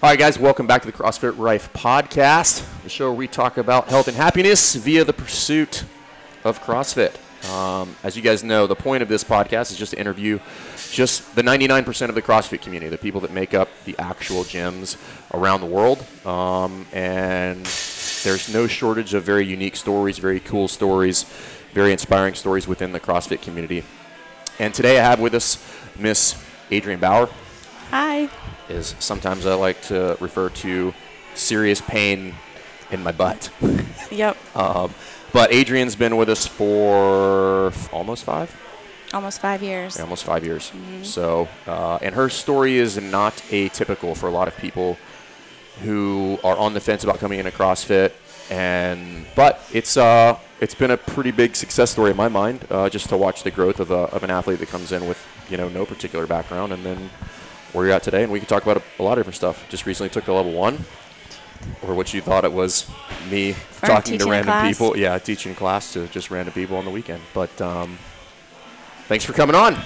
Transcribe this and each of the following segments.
All right, guys, welcome back to the CrossFit Rife podcast, the show where we talk about health and happiness via the pursuit of CrossFit. Um, as you guys know, the point of this podcast is just to interview just the 99% of the CrossFit community, the people that make up the actual gyms around the world. Um, and there's no shortage of very unique stories, very cool stories, very inspiring stories within the CrossFit community. And today I have with us Miss Adrienne Bauer Hi. is sometimes I like to refer to serious pain in my butt. Yep. Um, but Adrienne's been with us for almost five, Almost five years. yeah, almost five years. So, uh, and her story is not atypical for a lot of people who are on the fence about coming into CrossFit. And but it's uh, it's been a pretty big success story in my mind, uh, just to watch the growth of, a, of an athlete that comes in with you know no particular background, and then where you're at today. And we can talk about a, a lot of different stuff. Just recently took the level one, or what you thought it was me talking to random class. people. Yeah, teaching class to just random people on the weekend. But um, thanks for coming on.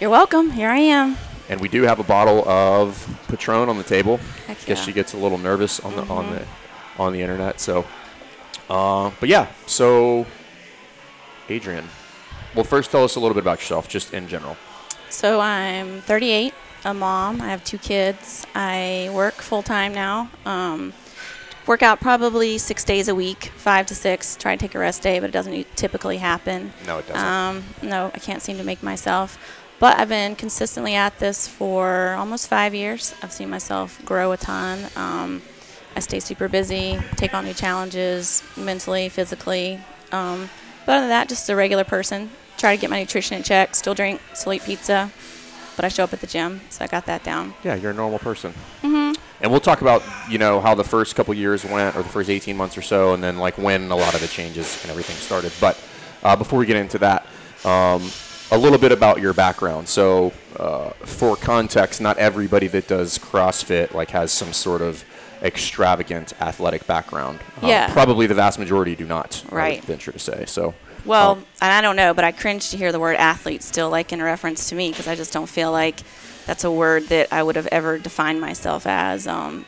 You're welcome. Here I am. And we do have a bottle of Patron on the table. Heck Guess yeah. Mm-hmm. she gets a little nervous on the on the on the internet. So, uh, but yeah. So, Adrian, well, first tell us a little bit about yourself, just in general. So I'm 38, a mom. I have two kids. I work full time now. Um, work out probably six days a week, five to six. Try to take a rest day, but it doesn't typically happen. No, it doesn't. Um, no, I can't seem to make myself. But I've been consistently at this for almost five years. I've seen myself grow a ton. Um, I stay super busy, take on new challenges mentally, physically. Um, but other than that, just a regular person. Try to get my nutrition in check. Still drink, still eat pizza. But I show up at the gym, so I got that down. Yeah, you're a normal person. Mm-hmm. And we'll talk about you know how the first couple years went, or the first 18 months or so, and then like when a lot of the changes and everything started. But uh, before we get into that, um, a little bit about your background. So, uh, for context, not everybody that does CrossFit like has some sort of extravagant athletic background. Um, Yeah. Probably the vast majority do not. I Right. venture to say so. Well, um, and I don't know, but I cringe to hear the word athlete still, like in reference to me, because I just don't feel like that's a word that I would have ever defined myself as. Um,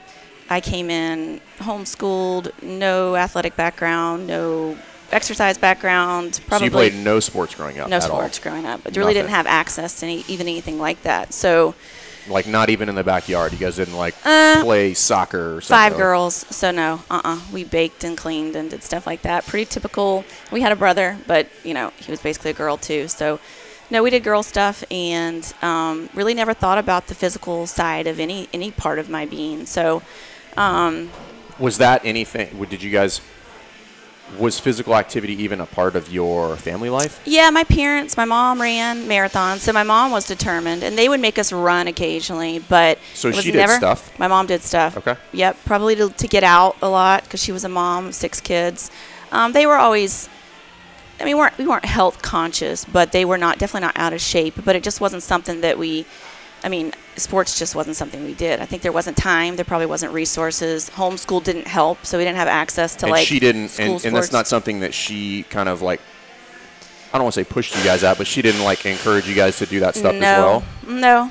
I came in homeschooled, no athletic background, no exercise background, so probably you played no sports growing up no sports all. growing up, but really didn't have access to any, even anything like that. So Like not even in the backyard. You guys didn't like Uh, play soccer or something. five girls, so no, uh-uh. We baked and cleaned and did stuff like that. Pretty typical. We had a brother, but you know he was basically a girl too. So no, we did girl stuff and um, really never thought about the physical side of any any part of my being. So um, Was that anything? Did you guys? Was physical activity even a part of your family life? yeah, my parents, my mom ran marathons, so my mom was determined, and they would make us run occasionally, but So it was she did never, stuff? My mom did stuff. Okay. Yep, probably to, to get out a lot because she was a mom of six kids. Um, they were always, I mean, we weren't we weren't health conscious, but they were not definitely not out of shape. But it just wasn't something that we, I mean, sports just wasn't something we did. I think there wasn't time. There probably wasn't resources. Homeschool didn't help, so we didn't have access to and like she didn't, school and, and that's sports. not something that she kind of like. I don't want to say pushed you guys out, but she didn't like encourage you guys to do that stuff no, as well. No,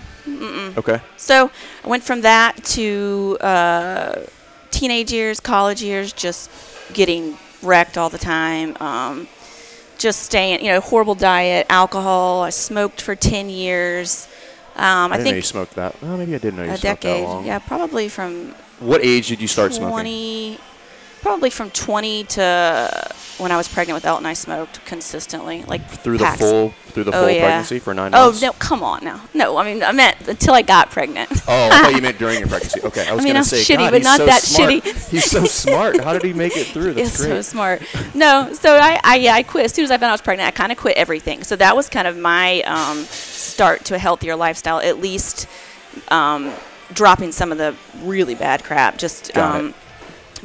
Okay. So I went from that to uh, teenage years, college years, just getting wrecked all the time. Um, just staying, you know, horrible diet, alcohol. I smoked for 10 years. Um, I, I, didn't know you think smoked that. Oh, maybe I didn't know you a smoked that decade. long. Yeah, probably from What age did you start smoking? 20, probably from 20 to when I was pregnant with Elton. I smoked consistently, like Through the full through the Oh, full yeah. pregnancy for nine Oh months. Oh no! Come on now. No, I mean I meant until I got pregnant. Oh, I thought you meant during your pregnancy. Okay, I was mean, gonna I'm say, shitty, God, but he's not so that smart. shitty. He's so smart. How did he make it through? That's It's great. so smart. No, so I, I yeah, I quit as soon as I found out I was pregnant. I kind of quit everything. So that was kind of my um, start to a healthier lifestyle. At least um, dropping some of the really bad crap. Just um.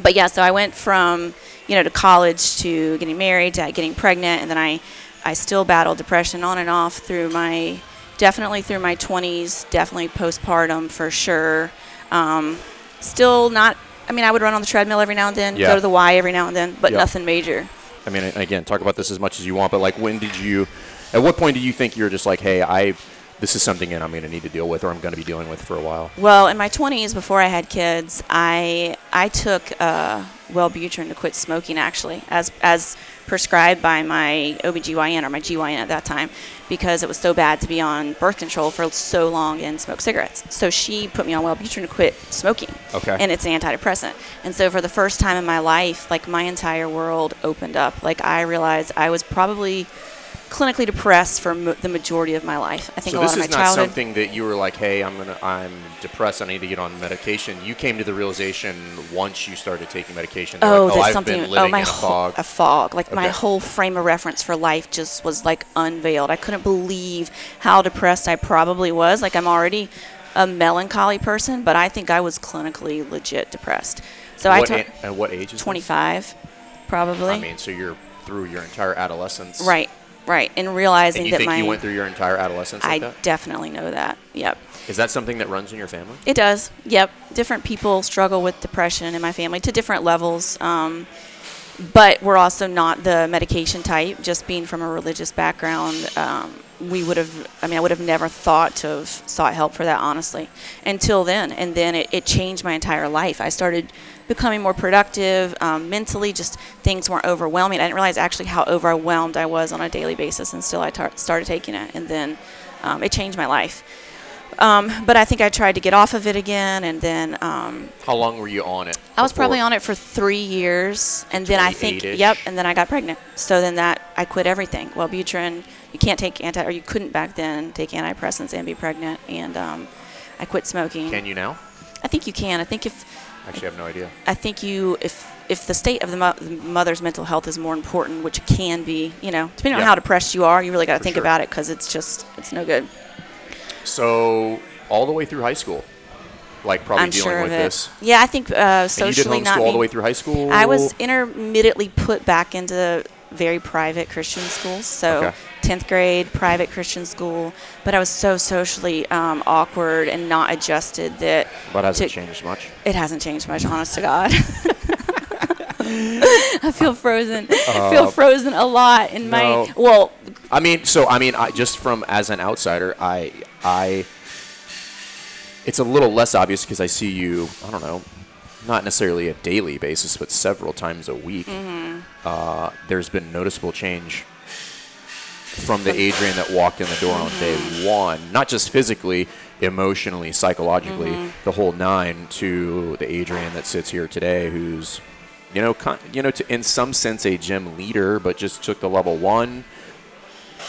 But yeah, so I went from you know to college to getting married to getting pregnant, and then I I still battled depression on and off through my definitely through my 20s, definitely postpartum for sure. Um, still not. I mean, I would run on the treadmill every now and then, Yeah. go to the Y every now and then, but nothing major. I mean, again, talk about this as much as you want, but like, when did you? At what point do you think you're just like, hey, I this is something that I'm going to need to deal with or I'm going to be dealing with for a while? Well, in my 20s, before I had kids, I I took uh, Wellbutrin to quit smoking actually, as as prescribed by my OBGYN or my GYN at that time, because it was so bad to be on birth control for so long and smoke cigarettes. So she put me on Wellbutrin to quit smoking. Okay. And it's an antidepressant. And so for the first time in my life, like my entire world opened up. Like I realized I was probably clinically depressed for the majority of my life. I think So a lot this of my is not childhood. something that you were like, "Hey, I'm gonna, I'm depressed. I need to get on medication." You came to the realization once you started taking medication. Oh, like, oh, I've something. been living oh, my in a whole, fog. a fog. Like my whole frame of reference for life just was like unveiled. I couldn't believe how depressed I probably was. Like I'm already a melancholy person, but I think I was clinically legit depressed. So I what at what age 25, probably. I mean, so you're through your entire adolescence. right, right, and realizing And you that think my you went through your entire adolescence like I that? definitely know that. Yep. Is that something that runs in your family? It does. Yep. Different people struggle with depression in my family to different levels. Um, but we're also not the medication type. Just being from a religious background, um, we would have. I mean, I would have never thought to have sought help for that, honestly, until then. And then it, it changed my entire life. I started becoming more productive um, mentally. Just things weren't overwhelming. I didn't realize actually how overwhelmed I was on a daily basis until I tar- started taking it, and then um, it changed my life. Um, but I think I tried to get off of it again, and then um, How long were you on it? I was before- probably on it for three years, and then I think, yep, and then I got pregnant. So then that I quit everything. Wellbutrin, you can't take anti, or you couldn't back then take antidepressants and be pregnant, and um, I quit smoking. Can you now? I think you can. I think if Actually, I have no idea. I think you if if the state of the, mo- the mother's mental health is more important, which it can be, you know, depending on how depressed you are, you really got to think sure. about it because it's just it's no good. So all the way through high school, like probably I'm dealing sure with it. this. Yeah, I think uh, And you did socially homeschool not all the way through high school. I was intermittently put back into very private Christian schools. So, Okay. 10th grade, private Christian school. But I was so socially um, awkward and not adjusted that But hasn't to- changed much. it hasn't changed much, honest to God. I feel frozen. I feel frozen a lot in my. Uh. Well, I mean, so I mean, I just from as an outsider, I I. It's a little less obvious because I see you. I don't know, not necessarily a daily basis, but several times a week. Mm-hmm. Uh, there's been noticeable change from the Adrian that walked in the door on day one, not just physically, emotionally, psychologically, Mm-hmm. the whole nine, to the Adrian that sits here today, who's, you know, con- you know, to, in some sense a gym leader, but just took the level one.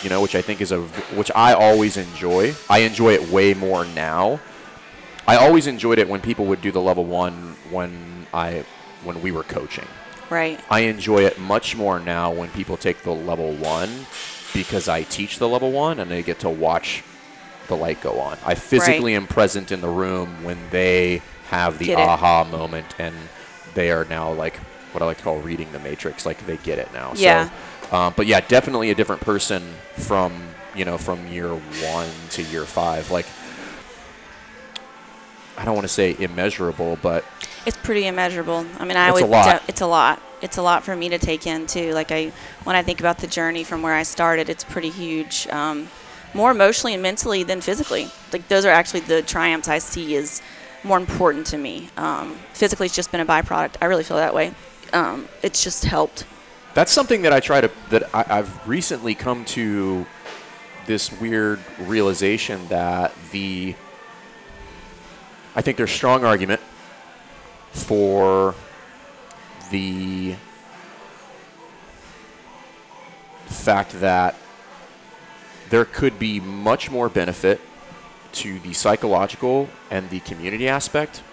You know, which I think is a, v- which I always enjoy. I enjoy it way more now. I always enjoyed it when people would do the level one when I, when we were coaching. Right. I enjoy it much more now when people take the level one because I teach the level one and they get to watch the light go on. I physically am present in the room when they have the Get it. aha moment and they are now like what I like to call reading the matrix. Like they get it now. Yeah. So, um, but yeah, definitely a different person from you know from year one to year five. Like I don't want to say immeasurable, but It's pretty immeasurable. I mean, I It's a would. lot. it's a lot. It's a lot for me to take in too. Like I, when I think about the journey from where I started, it's pretty huge. Um, more emotionally and mentally than physically. Like those are actually the triumphs I see as more important to me. Um, physically, it's just been a byproduct. I really feel that way. Um, it's just helped. That's something that I try to that I, I've recently come to this weird realization that the I think there's strong argument for the fact that there could be much more benefit to the psychological and the community aspect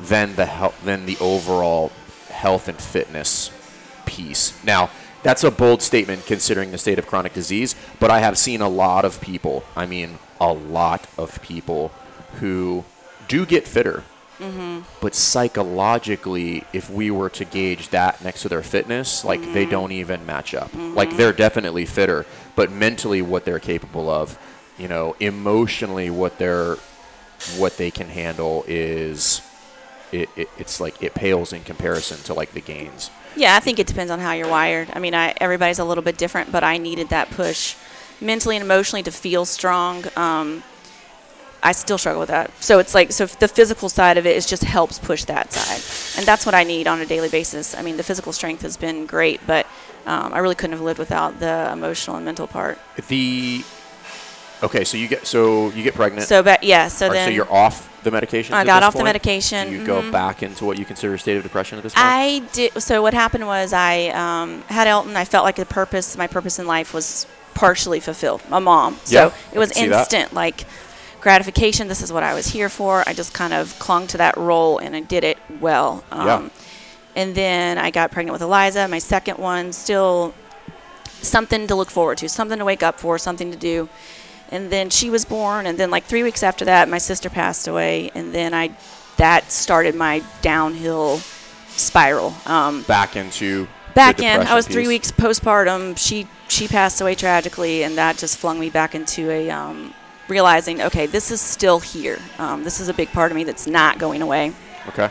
than the health, than the overall health and fitness piece. Now, that's a bold statement considering the state of chronic disease, but I have seen a lot of people, I mean, a lot of people who do get fitter. Mm-hmm. But psychologically, if we were to gauge that next to their fitness, like they mm-hmm. don't even match up. Like mm-hmm. they're definitely fitter, but mentally, what they're capable of, you know, emotionally, what they're, what they can handle is, it, it, it's like it pales in comparison to like the gains. Yeah, I think it depends on how you're wired. I mean, I, everybody's a little bit different, but I needed that push mentally and emotionally to feel strong. Um, I still struggle with that. So it's like so the physical side of it is just helps push that side, and that's what I need on a daily basis. I mean, the physical strength has been great, but um, I really couldn't have lived without the emotional and mental part. The okay, so you get so you get pregnant. So, but yeah, so right, then so you're off the medication. I got off the medication, Do you go mhm. back into what you consider a state of depression at this point? I did. So what happened was I um, had Elton. I felt like the purpose, my purpose in life was partially fulfilled. A mom. So Yeah, it was I can see that. instant, like gratification. This is what I was here for. I just kind of clung to that role and I did it well. Um, Yeah. And then I got pregnant with Eliza, my second one. Still something to look forward to, something to wake up for, something to do. And then she was born, and then like three weeks after that, my sister passed away, and then I, that started my downhill spiral. Um, back into back in, I was three piece. weeks postpartum. She she passed away tragically, and that just flung me back into a um, realizing, okay, this is still here. Um, this is a big part of me that's not going away. Okay.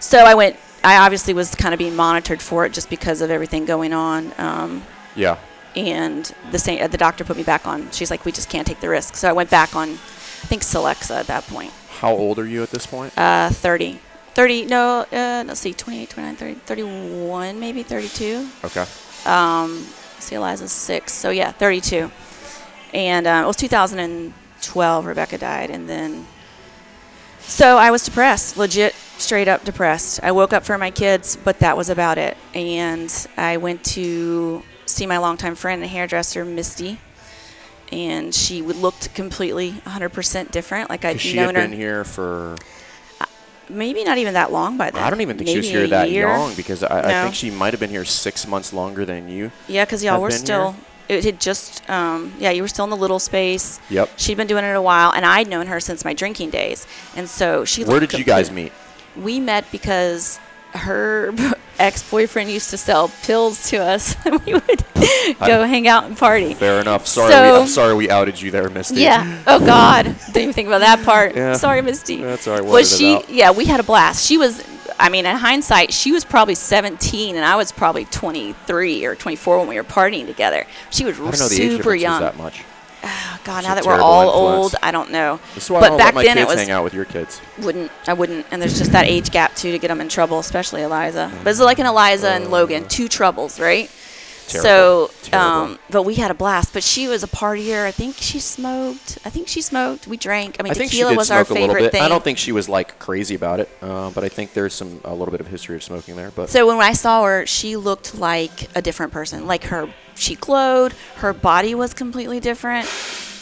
So I went. I obviously was kind of being monitored for it just because of everything going on. Um, Yeah. and the same, uh, the doctor put me back on. She's like, we just can't take the risk. So I went back on, I think Celexa at that point. How old are you at this point? Uh, 30. 30, no, uh, let's see, 28, 29, 30, 31, maybe 32. okay. Um, see, Eliza's six. So yeah, 32. And uh, it was 2012, Rebecca died. And then, so I was depressed, legit, straight up depressed. I woke up for my kids, but that was about it. And I went to see my longtime friend and hairdresser, Misty. And she looked completely 100% different. Like I'd she known had her. been here for. maybe not even that long by then. I don't even think she was here that year. young because I, I think she might have been here six months longer than you. Yeah, because y'all were still. It had just. Um, yeah, you were still in the little space. Yep. She'd been doing it a while, and I'd known her since my drinking days, and so she. Where did you guys meet? We met because her ex-boyfriend used to sell pills to us, and we would go hang out and party. Fair enough. Sorry, So- we, I'm sorry we outed you there, Misty. Yeah. Oh God. Didn't even think about that part. Yeah. Sorry, Misty. That's all right, we'll Was she? Yeah, we had a blast. She was. I mean, in hindsight, she was probably 17, and I was probably 23 or 24 when we were partying together. She was I don't know the age super young. that much. Oh, God, It's now that we're all influence. old, I don't know. This is why I but don't back then it was hang out with your kids. wouldn't I wouldn't, and there's just that age gap too to get them in trouble, especially Eliza. But it's like an Eliza and oh. Logan, two troubles, right? Terrible. So, Terrible. um, but we had a blast. But she was a partier. I think she smoked. I think she smoked. We drank. I mean, I tequila was smoke our a little favorite bit. thing. I don't think she was like crazy about it, uh, but I think there's some a little bit of history of smoking there. But So when I saw her, she looked like a different person. Like her, she glowed. Her body was completely different.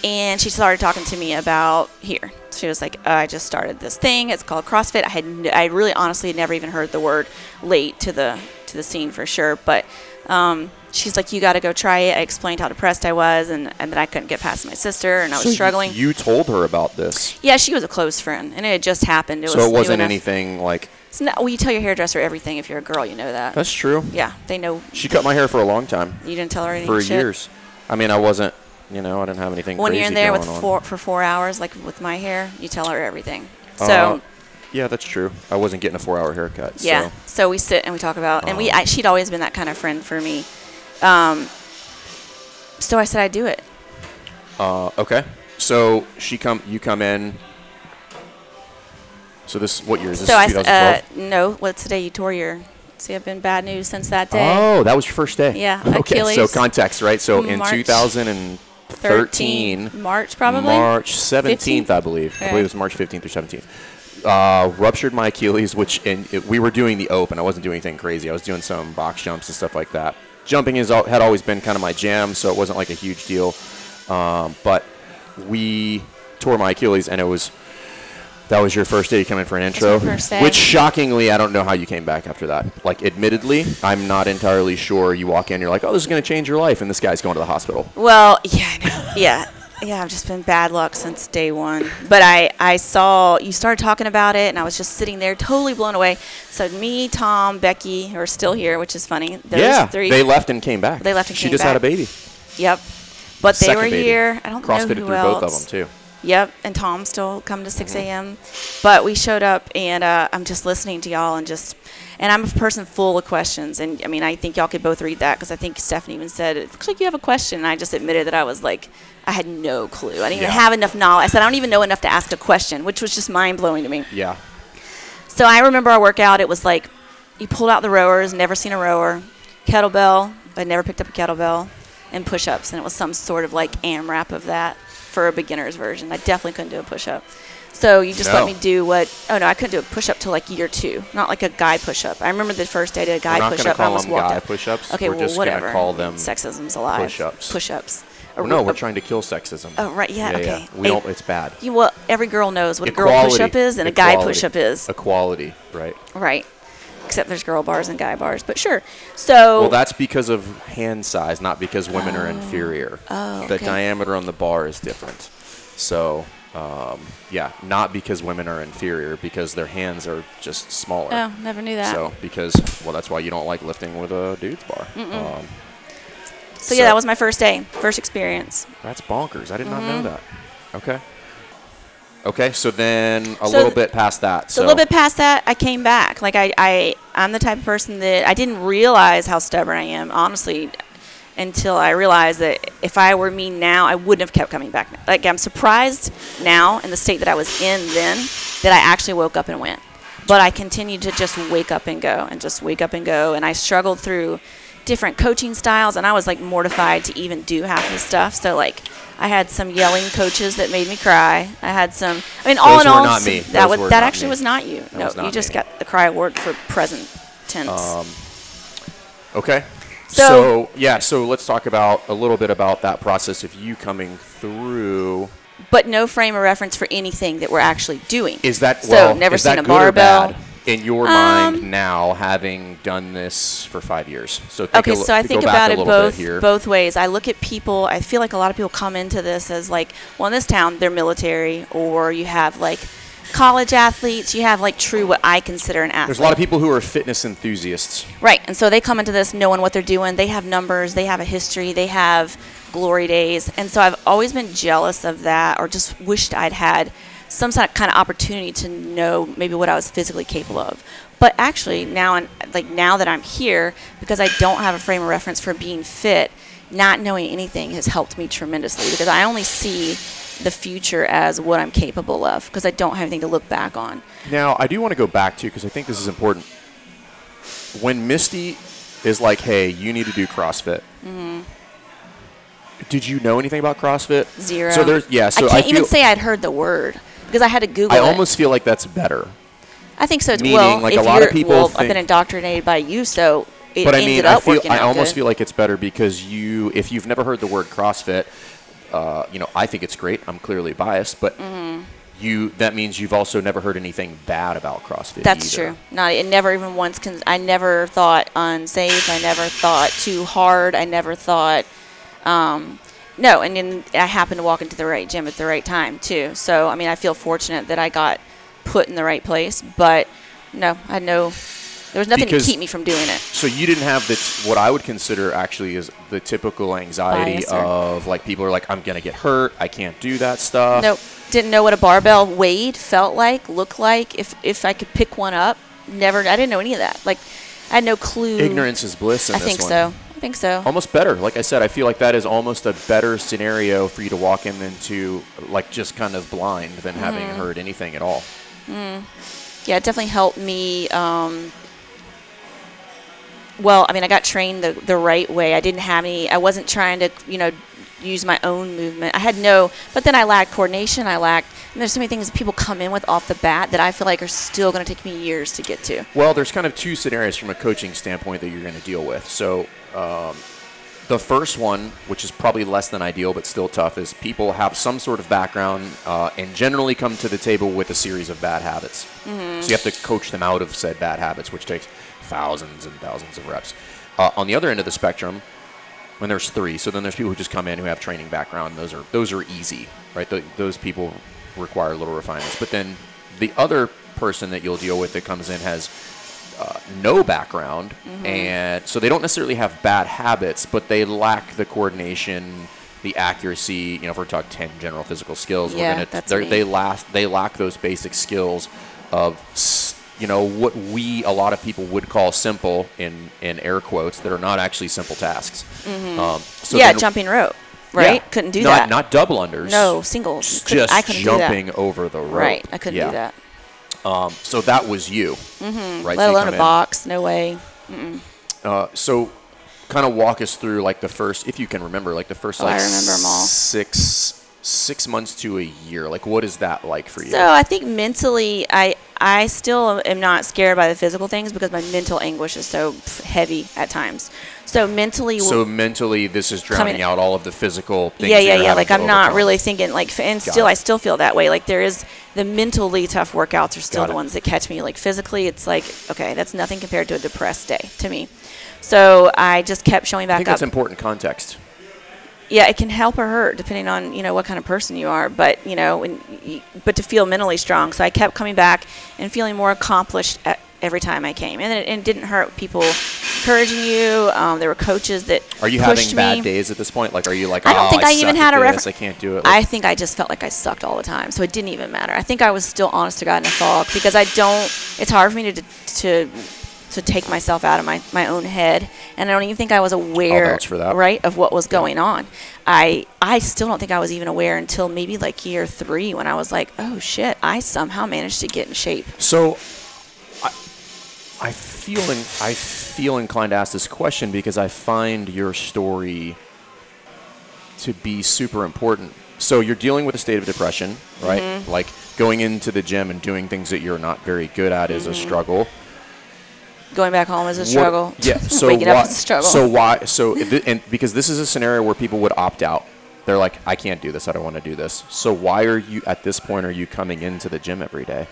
And she started talking to me about here. She was like, "I just started this thing. It's called CrossFit. I had, n- I really honestly had never even heard the word late to the to the scene for sure. But um, she's like, you got to go try it. I explained how depressed I was, and, and that I couldn't get past my sister, and I was So struggling. You told her about this, yeah, she was a close friend, and it had just happened. It so was it wasn't anything like. Well, you tell your hairdresser everything if you're a girl. You know that. That's true. yeah, they know. She cut my hair for a long time, You didn't tell her anything. for shit? years. I mean, I wasn't, you know, I didn't have anything to do. when you're in there with on. four for four hours, like with my hair, you tell her everything. So Uh, yeah, that's true. I wasn't getting a four-hour haircut. yeah, So. so we sit and we talk about, and we Um, I, she'd always been that kind of friend for me. Um, so I said I'd do it. Uh, okay. So she come, you come in. So this, what year is this? so I s- 2012. uh, no, what's the day you tore your? See, I've been bad news since that day. Oh, that was your first day. Yeah, Okay. So context, right? So in March 2013, March probably. March 17th, 15th? I believe. I believe it was March 15th or 17th. Uh, ruptured my Achilles, which and it, we were doing the open. I wasn't doing anything crazy. I was doing some box jumps and stuff like that. Jumping is had always been kind of my jam, so it wasn't like a huge deal. Um, but we tore my Achilles, and it was that was your first day. You come in for an intro, my first day. which shockingly, I don't know how you came back after that. Like, admittedly, I'm not entirely sure. You walk in, you're like, "Oh, this is going to change your life," and this guy's going to the hospital. Well, yeah, I yeah, yeah. I've just been bad luck since day one. But I, I saw you started talking about it, and I was just sitting there, totally blown away. So me, Tom, Becky are still here, which is funny. Those yeah, three. they left and came back. They left and she came just had a baby. Yep. But they Second were baby. here. I don't CrossFitted know who through else. both of them too. Yep, and Tom still come to 6 a.m. But we showed up, and uh, I'm just listening to y'all, and just, and I'm a person full of questions, and I mean, I think y'all could both read that because I think Stephanie even said it looks like you have a question, and I just admitted that I was like, I had no clue. I didn't even have enough knowledge. I said I don't even know enough to ask a question, which was just mind blowing to me. Yeah. So I remember our workout. It was like you pulled out the rowers, never seen a rower, kettlebell, I never picked up a kettlebell, and push-ups, and it was some sort of like AMRAP of that for a beginner's version. I definitely couldn't do a push-up. So you just No. let me do what? Oh no, I couldn't do a push-up till like year two, not like a guy push-up. I remember the first day I did a guy gonna push-up. I almost walked guy out. push-ups. Okay, We're well just gonna whatever. call them sexism's alive. push-ups. Push-ups. A- no, we're trying to kill sexism. Oh right, yeah, okay. We Hey, don't. It's bad. You, well, every girl knows what a girl Equality. push-up is and a guy Equality. push-up is. Equality, right? Right. Except there's girl bars and guy bars, but sure. So Well, that's because of hand size, not because women are oh. inferior. Oh, the diameter on the bar is different. So, um, yeah, not because women are inferior, because their hands are just smaller. oh, never knew that. So, because well, that's why you don't like lifting with a dude's bar. Um, So yeah, that was my first day, first experience. that's bonkers. I did not Mm-hmm. know that. Okay. Okay, so then a So- little bit past that. So a little bit past that, I came back. Like I, I, I'm the type of person that I didn't realize how stubborn I am, honestly, until I realized that if I were me now, I wouldn't have kept coming back. Like I'm surprised now in the state that I was in then that I actually woke up and went. But I continued to just wake up and go and just wake up and go. And I struggled through different coaching styles, and I was like mortified to even do half the stuff. So like. I had some yelling coaches that made me cry. I had some. I mean, all in all, not me. that Those was that actually me. was not you. no, not you just me. got the cry award for present tense. Um, Okay. So- So, yeah, so let's talk about a little bit about that process of you coming through. but no frame of reference for anything that we're actually doing. Is that So, well? never seen a barbell. bad in your Um, mind now, having done this for five years? So think Okay, so I think about it both both ways. I look at people. I feel like a lot of people come into this as like, well, in this town they're military, or you have like college athletes. You have like true what I consider an athlete. There's a lot of people who are fitness enthusiasts. Right. And so they come into this knowing what they're doing. They have numbers, they have a history, they have glory days. And so I've always been jealous of that or just wished I'd had some sort of kind of opportunity to know maybe what I was physically capable of. But actually now and like now that I'm here because I don't have a frame of reference for being fit, not knowing anything has helped me tremendously because I only see the future as what I'm capable of because I don't have anything to look back on. Now, I do want to go back to because I think this is important. When Misty is like, "Hey, you need to do CrossFit," mm-hmm. did you know anything about CrossFit? Zero. So there's yeah. So I can't feel, even say I'd heard the word because I had to Google I it. almost feel like that's better. I think so. It's, Meaning, well, like, if a lot of people Well, I've been indoctrinated by you, so it but I ended mean, I up feel working I almost good. feel like it's better because you, if you've never heard the word CrossFit, uh, you know, I think it's great. I'm clearly biased, but Mm-hmm. you that means you've also never heard anything bad about CrossFit. That's either. true. Not it never even once. Con- I never thought unsafe. I never thought too hard. I never thought. Um, no, and then I happened to walk into the right gym at the right time too. So I mean, I feel fortunate that I got put in the right place. But no, I had no. There was nothing Because- to keep me from doing it. So you didn't have the t- what I would consider actually is the typical anxiety Bias or- of like people are like I'm gonna get hurt. I can't do that stuff. Nope. Didn't know what a barbell weighed, felt like, looked like. If if I could pick one up, never. I didn't know any of that. Like, I had no clue. Ignorance is bliss in I think one. so. I think so. Almost better. Like I said, I feel like that is almost a better scenario for you to walk in into like just kind of blind than having Mm-hmm. heard anything at all. yeah, it definitely helped me. Um, well, I mean, I got trained the, the right way. I didn't have any. I wasn't trying to, you know, use my own movement. I had no. But then I lacked coordination. I lacked. And there's so many things that people come in with off the bat that I feel like are still going to take me years to get to. Well, there's kind of two scenarios from a coaching standpoint that you're going to deal with. So, um, the first one, which is probably less than ideal but still tough, is people have some sort of background uh, and generally come to the table with a series of bad habits. So you have to coach them out of said bad habits, which takes thousands and thousands of reps. Uh, on the other end of the spectrum, when there's three, so then there's people who just come in who have training background. Those are those are easy, right? Th those people require a little refinements. But then the other person that you'll deal with that comes in has uh, no background, and so they don't necessarily have bad habits, but they lack the coordination the accuracy. You know, if we're talking ten general physical skills, Yeah, we're gonna that's they last they lack those basic skills of you know what we a lot of people would call simple in in air quotes that are not actually simple tasks. Um, so Mm-hmm. yeah, jumping rope, yeah, right? Couldn't do not, that. Not double unders. no singles. Just I couldn't jumping do that. over the rope. Right, I couldn't Yeah. do that. Um, so that was you, mm-hmm. right? Let so alone a in. box. No way. Uh, so, kind of walk us through like the first, if you can remember, like the first Oh, like I remember 'em all. six six months to a year. Like, what is that like for you? So I think mentally, I I still am not scared by the physical things because my mental anguish is so heavy at times. So mentally, So mentally, this is drowning Coming- out all of the physical things. yeah, yeah, yeah. Like I'm not really thinking like, and Got still it. I still feel that way. Like there is the mentally tough workouts are still Got the it. ones that catch me. Like physically, it's like okay, that's nothing compared to a depressed day to me. So I just kept showing I back think up. that's important context. Yeah, it can help or hurt depending on you know what kind of person you are. But you know, when y but to feel mentally strong, so I kept coming back and feeling more accomplished every time I came, and it, it didn't hurt people encouraging you. Um, there were coaches that Are you having bad me. days at this point? Like, are you like, I don't oh, think I, suck even had a reference. I can't do it. I think I just felt like I sucked all the time, so it didn't even matter. I think I was still honest to God in a fog because I don't. It's hard for me to to to take myself out of my, my own head, and I don't even think I was aware, right, of what was going on. I I still don't think I was even aware until maybe like year three when I was like, oh shit, I somehow managed to get in shape. So, I, I feel in, I feel inclined to ask this question because I find your story to be super important. So you're dealing with a state of depression, right? Mm-hmm. Like going into the gym and doing things that you're not very good at is a Mm-hmm. struggle. Going back home is a What- struggle. yeah. So waking why, up is a struggle. So why? So th- and because this is a scenario where people would opt out. They're like, I can't do this. I don't want to do this. So why are you at this point? Are you coming into the gym every day?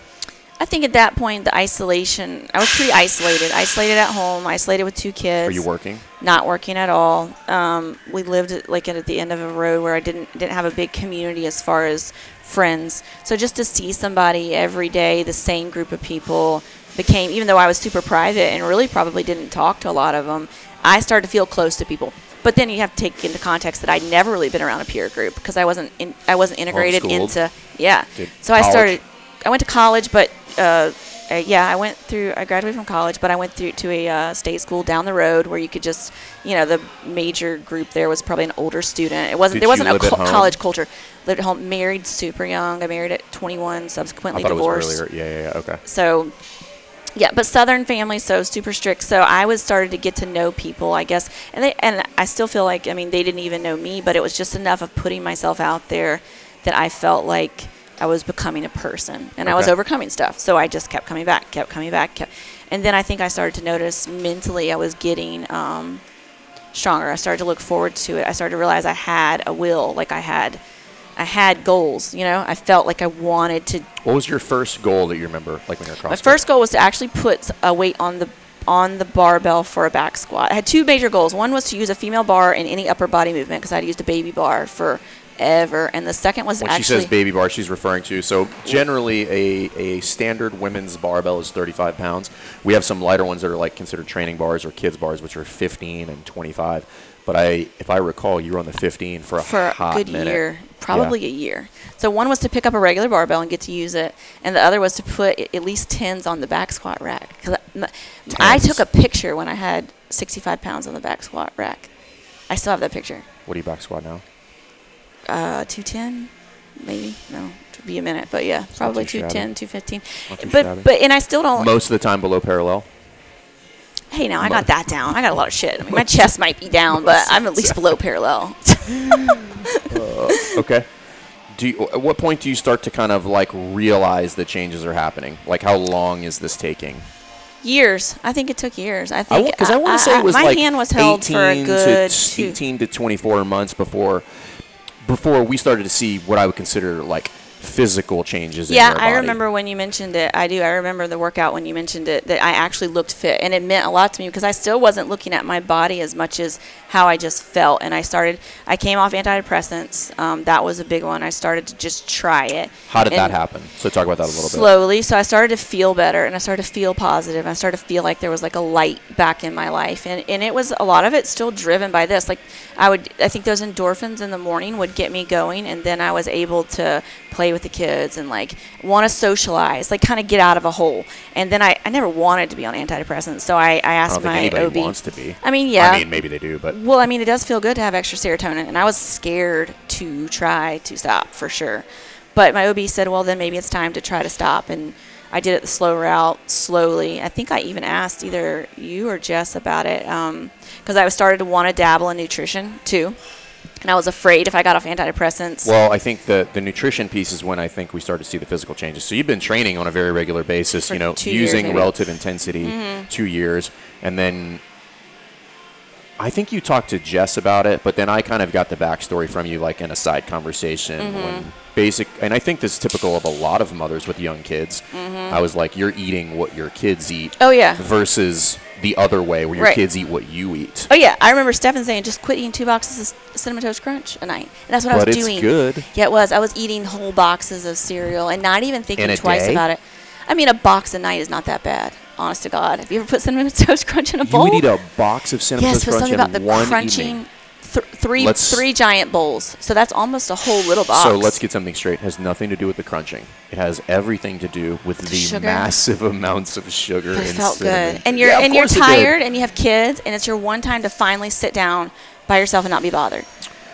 I think at that point the isolation. I was pretty isolated. Isolated at home. Isolated with two kids. Are you working? not working at all. Um, we lived at- like at the end of a road where I didn't didn't have a big community as far as friends. So just to see somebody every day, the same group of people, became even though I was super private and really probably didn't talk to a lot of them, I started to feel close to people. But then you have to take into context that I'd never really been around a peer group because I wasn't in, I wasn't integrated into yeah. Did So I started. I went to college, but uh, uh, yeah, I went through. I graduated from college, but I went through to a uh, state school down the road where you could just, you know, the major group there was probably an older student. It wasn't. Did there wasn't a co- college culture. Lived at home, married super young. I married at 21, subsequently thought divorced. it was earlier. Yeah, yeah, yeah. Okay. So, yeah, but Southern family, so super strict. So I was started to get to know people, I guess, and they and I still feel like I mean they didn't even know me, but it was just enough of putting myself out there that I felt like I was becoming a person and I was overcoming stuff. So I just kept coming back, kept coming back, kept, and then I think I started to notice mentally I was getting um, stronger. I started to look forward to it. I started to realize I had a will, like I had. I had goals, you know. I felt like I wanted to What was your first goal that you remember, like when you're CrossFit? my first goal was to actually put a weight on the on the barbell for a back squat. I had two major goals. One was to use a female bar in any upper body movement because I'd used a baby bar forever, and the second was When she actually says baby bar, she's referring to. So generally, a, a standard women's barbell is 35 pounds. We have some lighter ones that are like considered training bars or kids bars, which are 15 and 25. But I, if I recall, you were on the 15 for a for hot a good minute. year, probably a year. So one was to pick up a regular barbell and get to use it, and the other was to put at least tens on the back squat rack. Because I Tens. took a picture when I had 65 pounds on the back squat rack. I still have that picture. What do you back squat now? uh, 210 maybe no to be a minute but yeah probably too shabby. 210 215 but shabby. but and i still don't Most of the time below parallel. Hey now i got that down i got a lot of shit i mean my chest might be down but i'm at least below parallel uh, Okay. Do you, at what point do you start to kind of like realize the changes are happening? Like, how long is this taking? years i think it took years i I think because I, want to say it was my like hand was held for a good to 18 to 24 months before before we started to see what I would consider like physical changes. in Yeah, I remember when you mentioned it. I do. I remember the workout when you mentioned it that I actually looked fit, and it meant a lot to me because I still wasn't looking at my body as much as how I just felt. And I started. I came off antidepressants. Um, that was a big one. I started to just try it. How did that happen? So talk about that a little bit. slowly. So I started to feel better, and I started to feel positive. And I started to feel like there was like a light back in my life, and and it was a lot of it still driven by this. Like I would, I think those endorphins in the morning would get me going, and then I was able to play with the kids and like want to socialize, like kind of get out of a hole. And then I, I never wanted to be on antidepressants, so I, I I asked think my anybody OB. wants to be. I mean, yeah. I mean, maybe they do, but Well, I mean, it does feel good to have extra serotonin, and I was scared to try to stop for sure. But my OB said, well, then maybe it's time to try to stop. And I did it the slow route, slowly. I think I even asked either you or Jess about it um, because I started to want to dabble in nutrition too. And I was afraid if I got off antidepressants. Well, I think the the nutrition piece is when I think we start to see the physical changes. So you've been training on a very regular basis, For you know, years, using. Mm-hmm. relative intensity, two years, and then I think you talked to Jess about it, but then I kind of got the backstory from you, like in a side conversation Mm-hmm. when basic, and I think this is typical of a lot of mothers with young kids. I was like, you're eating what your kids eat Mm-hmm. oh, yeah. versus the other way where your Right. kids eat what you eat. Oh, yeah. I remember Stefan saying, just quit eating two boxes of Cinnamon Toast Crunch a night. And that's what I But was it's doing. good. Yeah, it was. I was eating whole boxes of cereal and not even thinking twice day? about it. I mean, a box a night is not that bad, honest to God. Have you ever put cinnamon toast crunch in a You bowl? would eat a box of cinnamon yes, toast but crunch something in about the one crunching. Th- three Let's- three giant bowls. So that's almost a whole little box. So let's get something straight. It has nothing to do with the crunching. It has everything to do with the sugar? massive amounts of sugar But it and felt cinnamon. good. And you're Yeah, and you're course it did. tired and you have kids and it's your one time to finally sit down by yourself and not be bothered.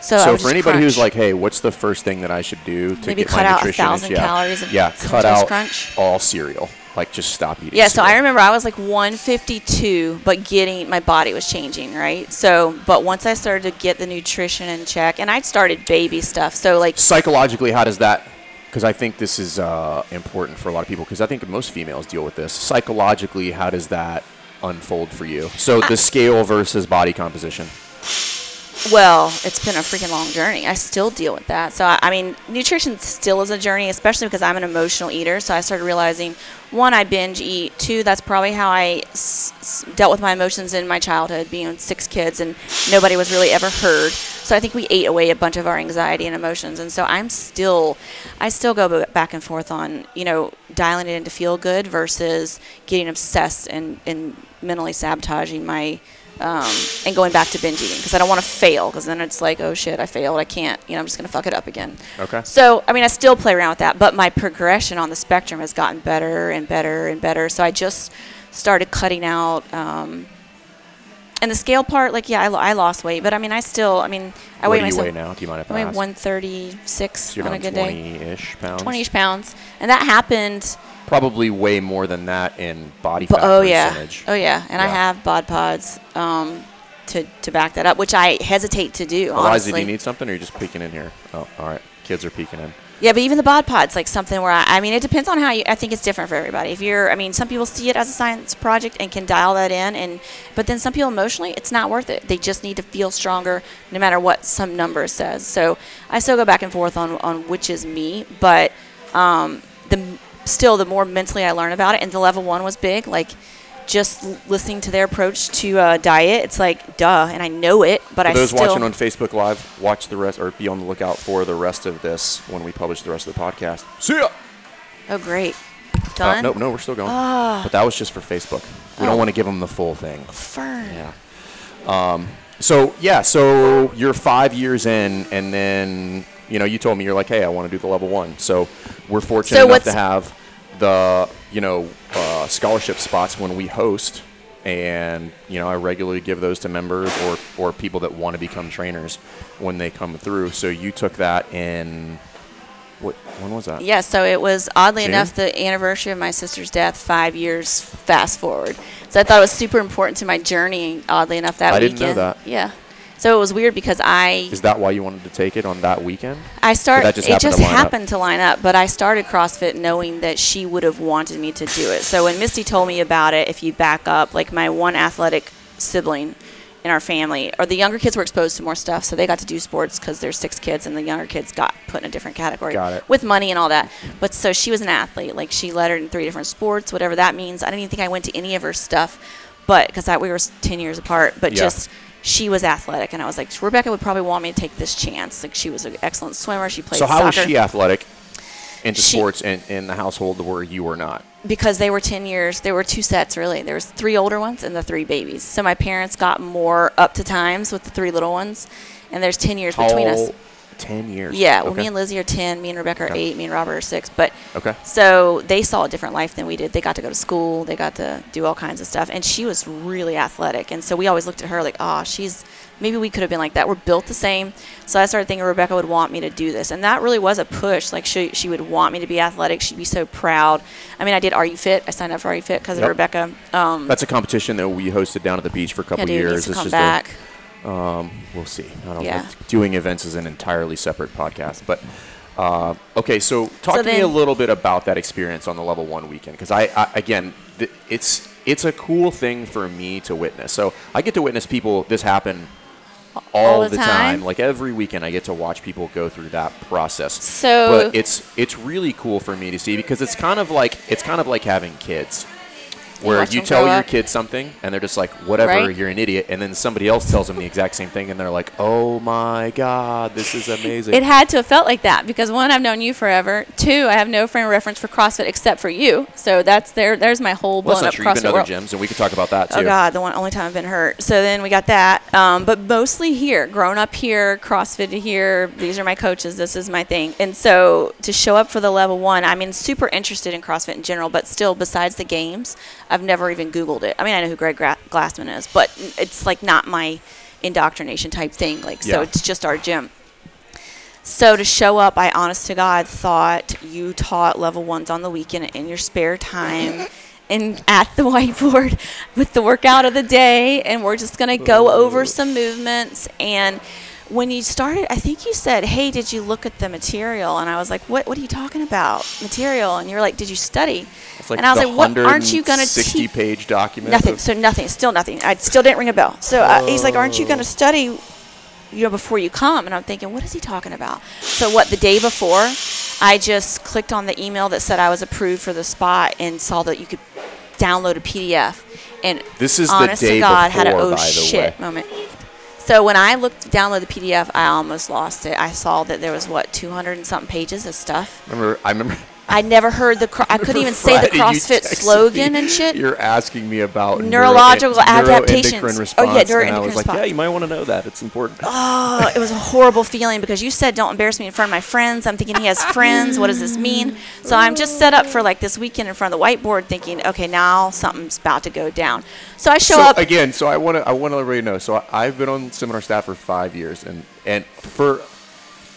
So, So for anybody who's like, "Hey, what's the first thing that I should do to Maybe get cut my out a nutrition?" thousand yeah, calories of yeah, cut out Crunch. all cereal. Like just stop eating. Yeah, so I remember I was like 152, but getting my body was changing, right? So, but once I started to get the nutrition in check, and I'd started baby stuff, so like psychologically, how does that? Because I think this is uh, important for a lot of people. Because I think most females deal with this. Psychologically, how does that unfold for you? So the scale versus body composition. Well, it's been a freaking long journey. I still deal with that. So, I, I mean, nutrition still is a journey, especially because I'm an emotional eater. So, I started realizing one, I binge eat. Two, that's probably how I s- s- dealt with my emotions in my childhood, being six kids and nobody was really ever heard. So, I think we ate away a bunch of our anxiety and emotions. And so, I'm still, I still go back and forth on, you know, dialing it in to feel good versus getting obsessed and, and mentally sabotaging my um, and going back to binge eating because I don't want to fail because then it's like, oh shit, I failed. I can't, you know, I'm just going to fuck it up again. Okay. So, I mean, I still play around with that, but my progression on the spectrum has gotten better and better and better. So I just started cutting out. Um, and the scale part, like, yeah, I, lo- I lost weight, but I mean, I still, I mean, I what weigh do you myself. weigh now? Do you mind if I I weigh ask? 136 So you're on a good day. 20-ish pounds. 20 ish pounds. And that happened. Probably way more than that in body fat oh yeah, oh yeah, and I have bod pods um, to to back that up, which I hesitate to do. Eliza, honestly, do you need something, or are you just peeking in here? Oh, all right. Kids are peeking in. yeah, but even the bod pod's like something where I, I mean, it depends on how you. I think it's different for everybody. If you're, I mean, some people see it as a science project and can dial that in, and but then some people emotionally, it's not worth it. They just need to feel stronger, no matter what some number says. So I still go back and forth on on which is me, but um, the still the more mentally I learn about it, and the level one was big, like. Just listening to their approach to uh, diet, it's like duh, and I know it, but For I those still. watching on Facebook Live, watch the rest, or be on the lookout for the rest of this when we publish the rest of the podcast. See ya. oh, great, Uh, done. no, no, we're still going. But that was just for Facebook. We Oh. don't want to give them the full thing. Fern. Yeah. Um, so yeah, so you're five years in, and then you know you told me you're like, hey, I want to do the level one. So we're fortunate So enough to have the you know uh, scholarship spots when we host, and you know I regularly give those to members or or people that want to become trainers when they come through. So you took that in what? When was that? Yeah, so it was oddly June? enough the anniversary of my sister's death, five years fast forward. So I thought it was super important to my journey. Oddly enough, that I didn't weekend. know that. Yeah. So it was weird because I Is that why you wanted to take it on that weekend? I started. just it happened just to up? happened to line up, but I started CrossFit knowing that she would have wanted me to do it. So when Misty told me about it, if you back up, like my one athletic sibling in our family. Or the younger kids were exposed to more stuff, so they got to do sports because there's six kids, and the younger kids got put in a different category Got it. with money and all that. But so she was an athlete. Like she lettered in three different sports, whatever that means. I didn't even think I went to any of her stuff, but because we were ten years apart. But Yeah. just she was athletic, and I was like, Rebecca would probably want me to take this chance. Like she was an excellent swimmer. She played soccer. So how was she athletic into She- sports in, in the household where you were not? because they were 10 years there were two sets really there was three older ones and the three babies so my parents got more up to times with the three little ones and there's 10 years between us How- Ten years. yeah well Okay. me and lizzie are 10 me and rebecca are Okay. 8 me and robert are 6 but Okay. so they saw a different life than we did they got to go to school they got to do all kinds of stuff and she was really athletic and so we always looked at her like oh she's maybe we could have been like that we're built the same so i started thinking rebecca would want me to do this and that really was a push like she, she would want me to be athletic she'd be so proud i mean i did are you fit i signed up for are you fit because Yep. of rebecca um, That's a competition that we hosted down at the beach for a couple yeah, dude years. needs to It's come just back um, we'll see. I don't Yeah. know. Doing events is an entirely separate podcast, but uh, okay. So talk So to me a little bit about that experience on the level one weekend because I, I again, th- it's it's a cool thing for me to witness. So I get to witness people this happen all, the the time? Like every weekend, I get to watch people go through that process. So- but it's it's really cool for me to see because it's kind of like it's kind of like having kids, where watch you tell your up. kids something and they're just like, whatever, Right. you're an idiot, and then somebody else tells them the exact same thing and they're like, oh my god, this is amazing. It had to have felt like that because one, I've known you forever. Two, I have no frame of reference for CrossFit except for you. So that's there. There's my whole well, blown up not true. You've been CrossFit to other gyms, and we could talk about that too. Oh God, the one only time I've been hurt. So then we got that, um, but mostly here, grown up here, CrossFit here. These are my coaches. This is my thing. And so to show up for the level one, I mean, super interested in CrossFit in general, but still, besides the games, I've never even Googled it. I mean, I know who Greg Gra- Glassman is, but it's like not my indoctrination type thing. Like, so Yeah. it's just our gym. So to show up, I honest to God thought you taught level ones on the weekend in your spare time and at the whiteboard with the workout of the day and we're just gonna go over some movements and when you started I think you said, Hey, did you look at the material? And I was like, What what are you talking about? Material and you're like, Did you study? It's like and I was the like, What aren't you gonna 160 teach page document. Nothing. So nothing. Still nothing. I still didn't ring a bell. So uh, he's like, "Aren't you going to study, you know, before you come?" And I'm thinking, "What is he talking about?" So what? The day before, I just clicked on the email that said I was approved for the spot and saw that you could download a PDF. And This is the honest day to God, had an before, oh the shit way. moment. So when I looked download the PDF, I almost lost it. I saw that there was what 200 and something pages of stuff. remember, I remember. I never heard the. Cro- I couldn't even say the Friday you CrossFit texted slogan me, and shit. You're asking me about Neurological neuro- adaptations. neuroendocrine Oh, response, yeah, and I neuroendocrine was like, response. yeah, you might want to know that. It's important. Oh, it was a horrible feeling because you said don't embarrass me in front of my friends. I'm thinking he has friends. What does this mean? So I'm just set up for like this weekend in front of the whiteboard, thinking, okay, now something's about to go down. So I show so up. again. So I want to I want to let everybody know. So I, I've been on seminar staff for five years, and and for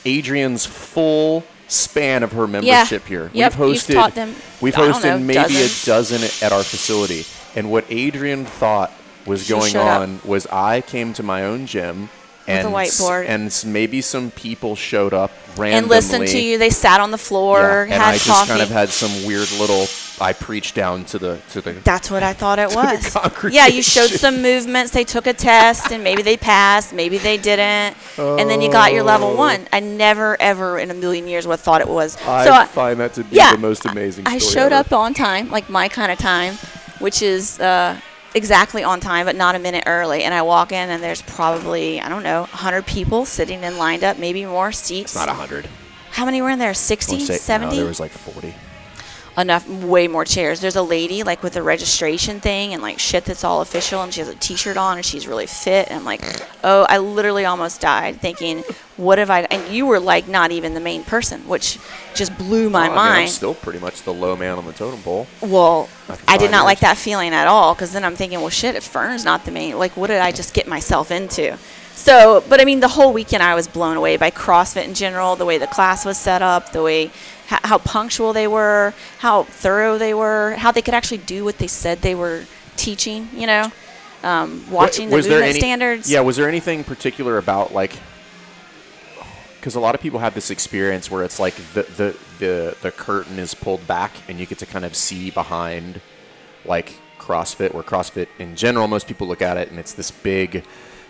Adrian's full span of her membership here, Yep, we've you've hosted taught them, we've hosted know, maybe a dozen at our facility. And what Adrian thought was She going showed up. on was I came to my own gym. A And, s- and maybe some people showed up randomly and listened to you. They sat on the floor, Yeah, and I just coffee. kind of had some weird little. I preached down to the to the. That's what I thought it was. Yeah, you showed some movements. They took a test, and maybe they passed, maybe they didn't, and then you got your level Oh. one. I never, ever in a million years would have thought it was. I so I, find that to be yeah, the most amazing. I showed ever. up on time, like my kind of time, which is uh, exactly on time, but not a minute early. And I walk in, and there's probably I don't know, 100 people sitting and lined up, maybe more seats. It's not hundred. How many were in there? I 60, wanna 70? No, there was like forty. Enough way more chairs. There's a lady like with a registration thing and like shit that's all official and she has a t-shirt on and she's really fit and i'm like oh i literally almost died thinking what have i and you were like not even the main person which just blew my Well, I mean, I'm mind. still pretty much the low man on the totem pole. well i did not like that feeling at all because then i'm thinking well shit if fern's not the main like what did i just get myself into? So but i mean the whole weekend i was blown away by crossfit in general the way the class was set up the way how, how punctual they were how thorough they were how they could actually do what they said they were teaching you know um, watching the was movement any, standards Yeah, was there anything particular about like? Because a lot of people have this experience where it's like the, the the the curtain is pulled back and you get to kind of see behind like CrossFit, where CrossFit in general, most people look at it and it's this big,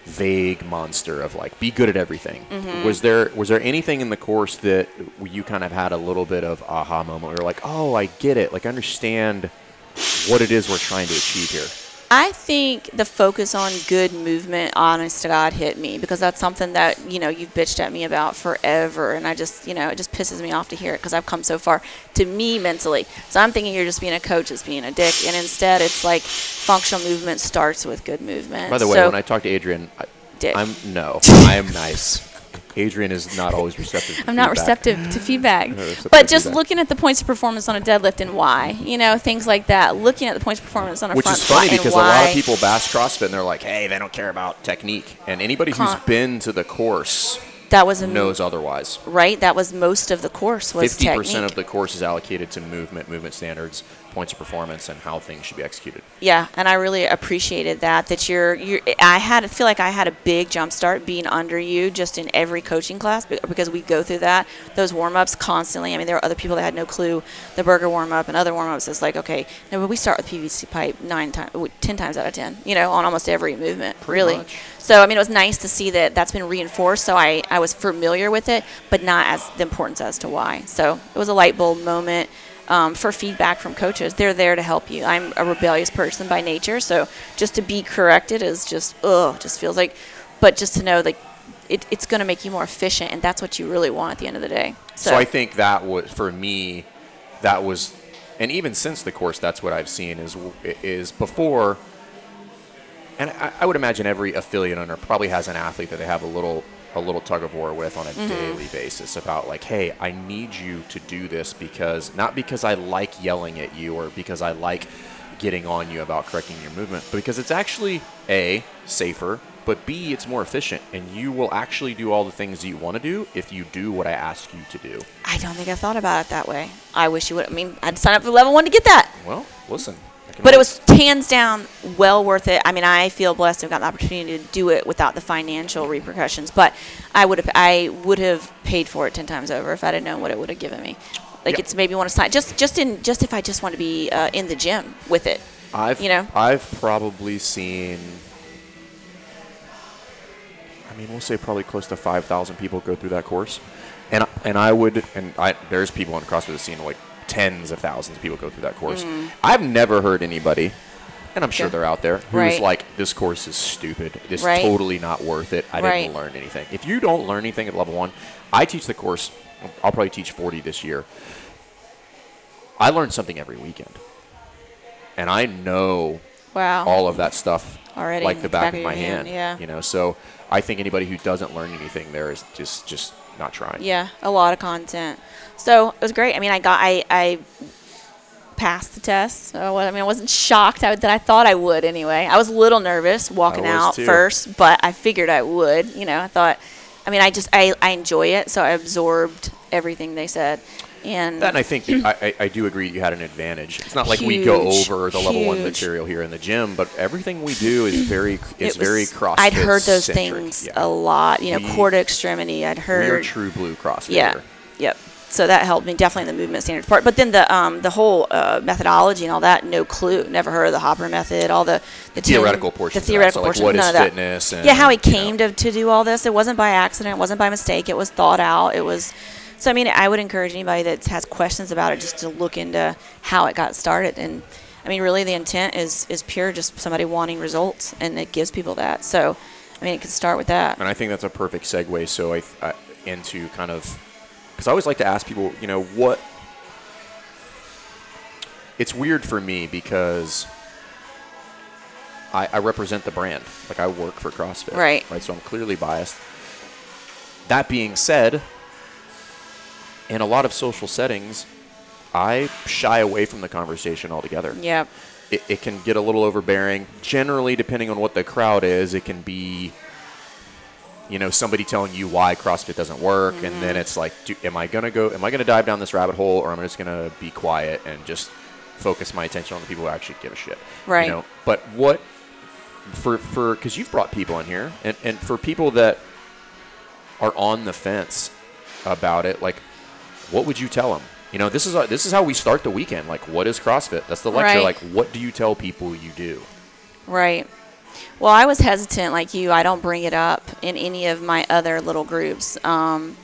vague monster of like be good at everything. Mm-hmm. Was there was there anything in the course that you kind of had a little bit of aha moment? Where you're like, oh, I get it. Like I understand what it is we're trying to achieve here. I think the focus on good movement, honest to God, hit me because that's something that you know you've bitched at me about forever, and I just you know it just pisses me off to hear it because I've come so far to me mentally. So I'm thinking you're just being a coach, just being a dick, and instead it's like functional movement starts with good movement. By the way, So- when I talk to Adrian, I, Dick. I'm no, I am nice. Adrian is not always receptive. To I'm not receptive to feedback. receptive But to just feedback. looking at the points of performance on a deadlift and why, you know, things like that. Looking at the points of performance on a Which is funny because a lot of people bash CrossFit and they're like, "Hey, they don't care about technique." And anybody who's been to the course that was a knows otherwise. right. That was most of the course was Fifty technique. percent of the course is allocated to movement, movement standards, points of performance, and how things should be executed. Yeah, and I really appreciated that. That you're, you're. I had I feel like I had a big jump start being under you just in every coaching class be- because we go through that those warm ups constantly. I mean, there were other people that had no clue the burger warm up and other warm ups. It's like okay, no, but we start with PVC pipe nine times, ten times out of ten. You know, on almost every movement. Pretty really. much. So I mean, it was nice to see that that's been reinforced. So I I was familiar with it, but not as the importance as to why. So it was a light bulb moment um, for feedback from coaches. They're there to help you. I'm a rebellious person by nature, so just to be corrected is just ugh, just feels like. But just to know like it, it's going to make you more efficient, and that's what you really want at the end of the day. So, So I think that was for me, that was, and even since the course, that's what I've seen is is before. And I, I would imagine every affiliate owner probably has an athlete that they have a little a little tug of war with on a mm-hmm. daily basis about like, hey, I need you to do this because not because I like yelling at you or because I like getting on you about correcting your movement, but because it's actually a safer, but b it's more efficient, and you will actually do all the things that you want to do if you do what I ask you to do. I don't think I thought about it that way. I wish you would. I mean, I'd sign up for level one to get that. Well, listen. Can But it was hands down well worth it. I mean, I feel blessed to have gotten the opportunity to do it without the financial repercussions. But I would have, I would have paid for it ten times over if I'd have known what it would have given me. Like Yeah. it's made me want to sign just, just in, just if I just want to be uh, in the gym with it. I've you know? I've probably seen. I mean, we'll say probably close to five thousand people go through that course, and I- and I would and I there's people on the CrossFit that seen like tens of thousands of people go through that course. Mm. I've never heard anybody, and I'm sure Yeah. they're out there who's Right. like, "This course is stupid. It's Right. totally not worth it. I Right. didn't learn anything." If you don't learn anything at level one, I teach the course. I'll probably teach 40 this year. I learn something every weekend, and I know Wow. all of that stuff Already like the back, back of of my hand. hand, yeah. You know, so I think anybody who doesn't learn anything there is just just not trying. Yeah, a lot of content. So it was great. I mean, I got I I passed the test. So, I mean, I wasn't shocked that I thought I would anyway. I was a little nervous walking out too. first, but I figured I would. You know, I thought. I mean, I just I, I enjoy it, so I absorbed everything they said, and That and I think I, I, do agree you had an advantage. It's not like we go over the level one material here in the gym, but everything we do is very is was- very CrossFit. I'd heard those centric. things Yeah. a lot. You know, We- core to extremity. I'd heard. We're true blue CrossFit. Yeah. Yep. So that helped me definitely in the movement standards part. But then the um, the whole uh, methodology and all that, no clue. Never heard of the Hopper method. All the the Theoretical portion. The theoretical so like portion. what none is of fitness? And, Yeah, how he you know, came to, to do all this. It wasn't by accident. It wasn't by mistake. It was thought out. It was. So I mean, I would encourage anybody that has questions about it just to look into how it got started. And I mean, really, the intent is is pure, just somebody wanting results, and it gives people that. So, I mean, it could start with that. And I think that's a perfect segue. So I, I into kind of because I always like to ask people, you know, what. It's weird for me because I, I represent the brand. Like I work for CrossFit. Right. Right. So I'm clearly biased. That being said, in a lot of social settings, I shy away from the conversation altogether Yep. it, it can get a little overbearing. Generally, depending on what the crowd is, it can be, you know, somebody telling you why CrossFit doesn't work, and Mm-hmm. then it's like, do, am I gonna go? Am I gonna dive down this rabbit hole, or am I just gonna be quiet and just focus my attention on the people who actually give a shit? Right. You know, but what for for because you've brought people in here, and and for people that are on the fence about it, like, what would you tell them? you know, this is our, this is how we start the weekend. Like, what is CrossFit? That's the lecture. Right. Like, what do you tell people you do? Right. Well, I was hesitant like you. I don't bring it up in any of my other little groups. Um,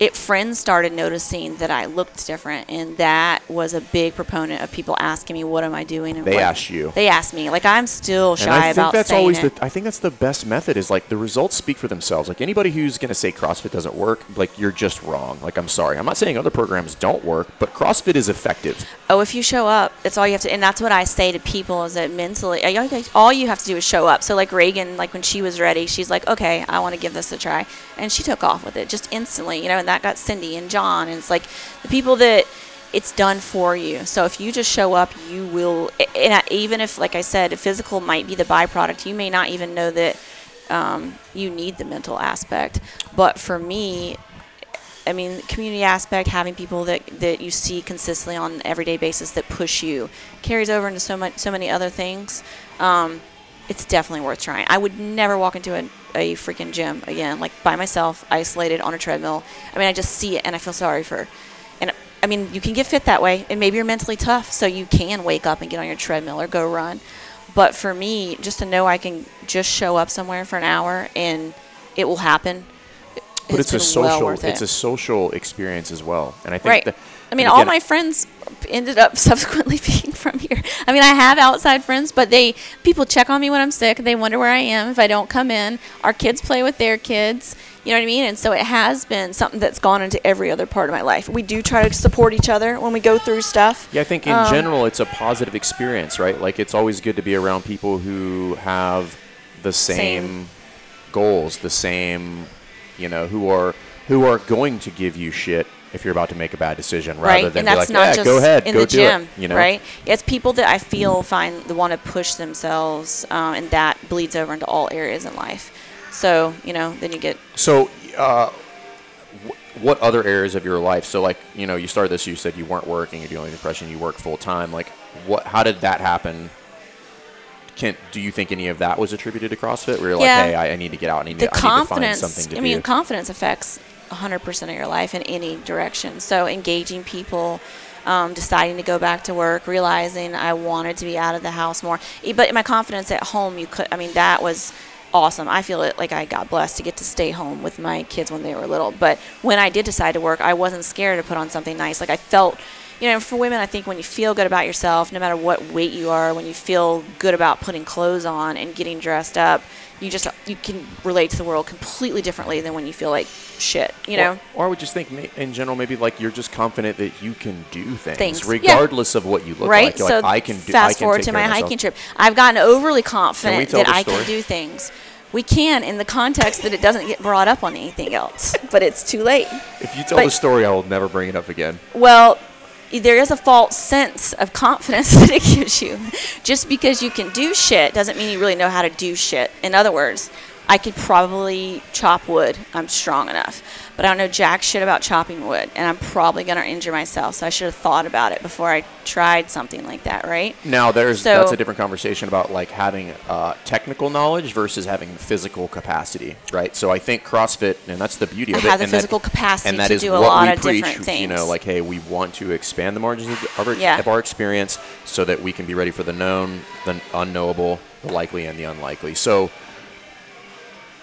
it friends started noticing that I looked different, and that was a big proponent of people asking me, "What am I doing?" And They asked you. They asked me. Like I'm still shy and I think that's always it. the I think that's the best method is like the results speak for themselves. Like anybody who's going to say CrossFit doesn't work, like you're just wrong. Like I'm sorry. I'm not saying other programs don't work, but CrossFit is effective. oh, if you show up, it's all you have to. And that's what I say to people is that mentally, all you- all you have to do is show up. So like Reagan, like when she was ready, she's like, okay, I want to give this a try, and she took off with it just instantly, you know. And that got Cindy and John, and it's like the people that it's done for you. So if you just show up, you will. And even if, like I said, physical might be the byproduct, you may not even know that um, you need the mental aspect. But for me, I mean, community aspect, having people that, that you see consistently on an everyday basis that push you, carries over into so much, so many other things. Um, it's definitely worth trying. I would never walk into a, a freaking gym again, like by myself, isolated on a treadmill. I mean, I just see it and I feel sorry for. And I mean, you can get fit that way, and maybe you're mentally tough, so you can wake up and get on your treadmill or go run. But for me, just to know I can just show up somewhere for an hour and it will happen. But it's a been well social worth it's a social experience as well. And I think Right. that I mean, all my friends ended up subsequently being from here. I mean, I have outside friends, but they people check on me when I'm sick. They wonder where I am if I don't come in. Our kids play with their kids. You know what I mean? And so it has been something that's gone into every other part of my life. We do try to support each other when we go through stuff. Yeah, I think in Um, general it's a positive experience, right? Like it's always good to be around people who have the same, Same. goals, the same, you know, who are who are going to give you shit if you're about to make a bad decision, rather right? than and be that's like, not yeah, just go ahead, in go the do gym, it, you know? right? It's people that I feel find the want to push themselves, um, and that bleeds over into all areas in life. So you know, then you get So, uh, what other areas of your life? So, like, you know, you started this. You said you weren't working. You're dealing with depression. You work full time. Like, what? How did that happen? Can do you think any of that was attributed to CrossFit? Where you're Yeah. like, hey, I, I need to get out. I need, the to, I need to find something to i mean do. confidence affects 100% of your life in any direction. So engaging people um, deciding to go back to work realizing i wanted to be out of the house more. But my confidence at home you could i mean that was awesome. I feel it like i got blessed to get to stay home with my kids when they were little. But when i did decide to work i wasn't scared to put on something nice. Like i felt you know, for women, I think when you feel good about yourself, no matter what weight you are, when you feel good about putting clothes on and getting dressed up, you just you can relate to the world completely differently than when you feel like shit. You know, Or, I would just think, in general, maybe like you're just confident that you can do things, Things, yeah. regardless of what you look right? like. You're so like, I can do. fast I can forward to my myself. hiking trip. I've gotten overly confident that I can do things. We can in the context that it doesn't get brought up on anything else, but it's too late. If you tell But- the story, I will never bring it up again. Well, there is a false sense of confidence that it gives you. Just because you can do shit doesn't mean you really know how to do shit. In other words, I could probably chop wood. I'm strong enough. But I don't know jack shit about chopping wood. And I'm probably going to injure myself. So I should have thought about it before I tried something like that, right? Now, there's So- that's a different conversation about like having uh, technical knowledge versus having physical capacity, right? So I think CrossFit, and that's the beauty I of it. have the and that- physical capacity and that to is do a what lot we of preach, different You know, like, hey, we want to expand the margins of our, Yeah. of our experience so that we can be ready for the known, the unknowable, the likely, and the unlikely. So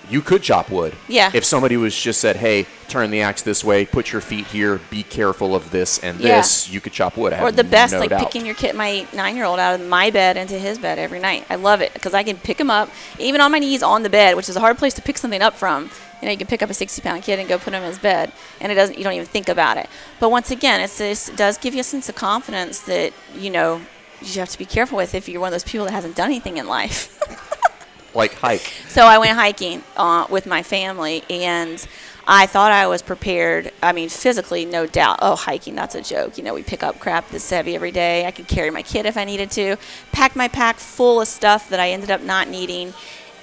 you could chop wood. Yeah. If somebody was just said, "Hey, turn the axe this way, put your feet here, be careful of this and Yeah. this," you could chop wood. I or the best, no like doubt. picking your kid, my nine-year-old, out of my bed into his bed every night. I love it because I can pick him up, even on my knees on the bed, which is a hard place to pick something up from. You know, you can pick up a 60-pound kid and go put him in his bed, and it doesn't. You don't even think about it. But once again, it's this it does give you a sense of confidence that you know you have to be careful with if you're one of those people that hasn't done anything in life. like hike. So I went hiking uh, with my family, and I thought I was prepared. I mean, physically, no doubt. Oh, hiking, that's a joke. You know, we pick up crap this heavy every day. I could carry my kid if I needed to. Packed my pack full of stuff that I ended up not needing.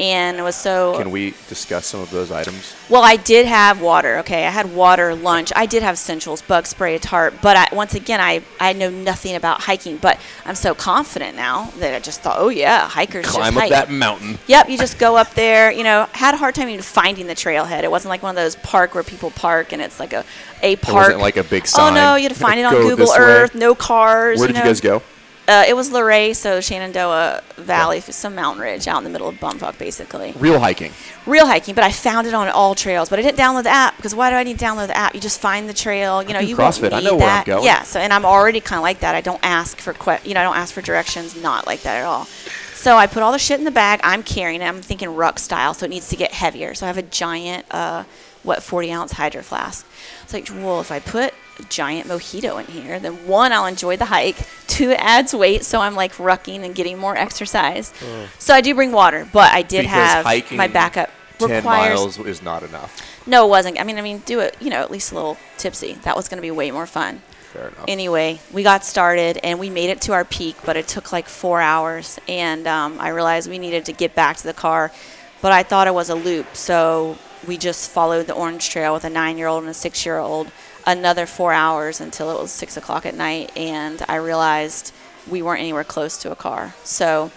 And it was so Can we discuss some of those items? well, I did have water. Okay, I had water, lunch. I did have essentials, bug spray, a tarp. But I, once again, I, I know nothing about hiking. But I'm so confident now that I just thought, oh yeah, hikers Climb just up hike. that mountain. Yep, you just go up there. You know, had a hard time even finding the trailhead. It wasn't like one of those park where people park and it's like a a park. wasn't like a big sign. Oh no, you had to find it on Google this way." Earth. No cars. Where did you know. guys go? Uh, it was Luray, so Shenandoah Valley, some mountain ridge out in the middle of Bumfuck, basically. Real hiking. Real hiking, but I found it on AllTrails. But I didn't download the app because why do I need to download the app? You just find the trail. You know, do you CrossFit. I know where I'm that. going. Yeah. So, and I'm already kind of like that. I don't ask for que- you know, I don't ask for directions. Not like that at all. So I put all the shit in the bag. I'm carrying it. I'm thinking ruck style, so it needs to get heavier. So I have a giant, uh, what, 40 ounce hydro flask. It's like, well, if I put giant mojito in here, then one, I'll enjoy the hike. Two, it adds weight, so I'm like rucking and getting more exercise. So I do bring water, but I did Because have my backup. 10 requires miles is not enough. no, it wasn't. I mean, I mean, do it. You know, at least a little tipsy. That was going to be way more fun. Fair enough. Anyway, we got started and we made it to our peak, but it took like four hours. And um, I realized we needed to get back to the car, but I thought it was a loop, so we just followed the orange trail with a nine-year-old and a six-year-old. Another four hours until it was six o'clock at night, and I realized we weren't anywhere close to a car. So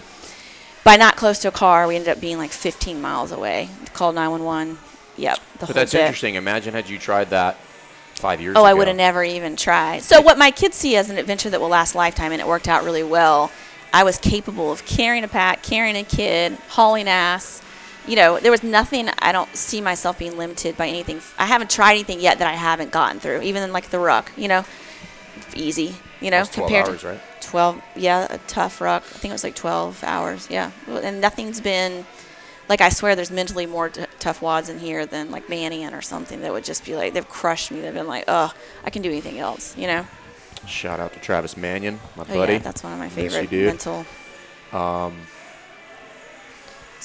by not close to a car, we ended up being like 15 miles away. Called 911. Yep. The but that's bit. interesting. Imagine had you tried that five years oh, ago. Oh, ago. I would have never even tried. So what my kids see as an adventure that will last a lifetime, and it worked out really well. I was capable of carrying a pack, carrying a kid, hauling ass. You know, there was nothing. I don't see myself being limited by anything. I haven't tried anything yet that I haven't gotten through. Even in like the ruck, you know, easy. You know, That's 12 compared hours, to right? 12 yeah a tough ruck i think it was like 12 hours yeah and nothing's been like i swear there's mentally more t- tough WODs in here than like Manion or something that would just be like they've crushed me they've been like oh i can do anything else you know Shout out to Travis Manion, my oh, buddy. yeah that's one of my favorite mental Um,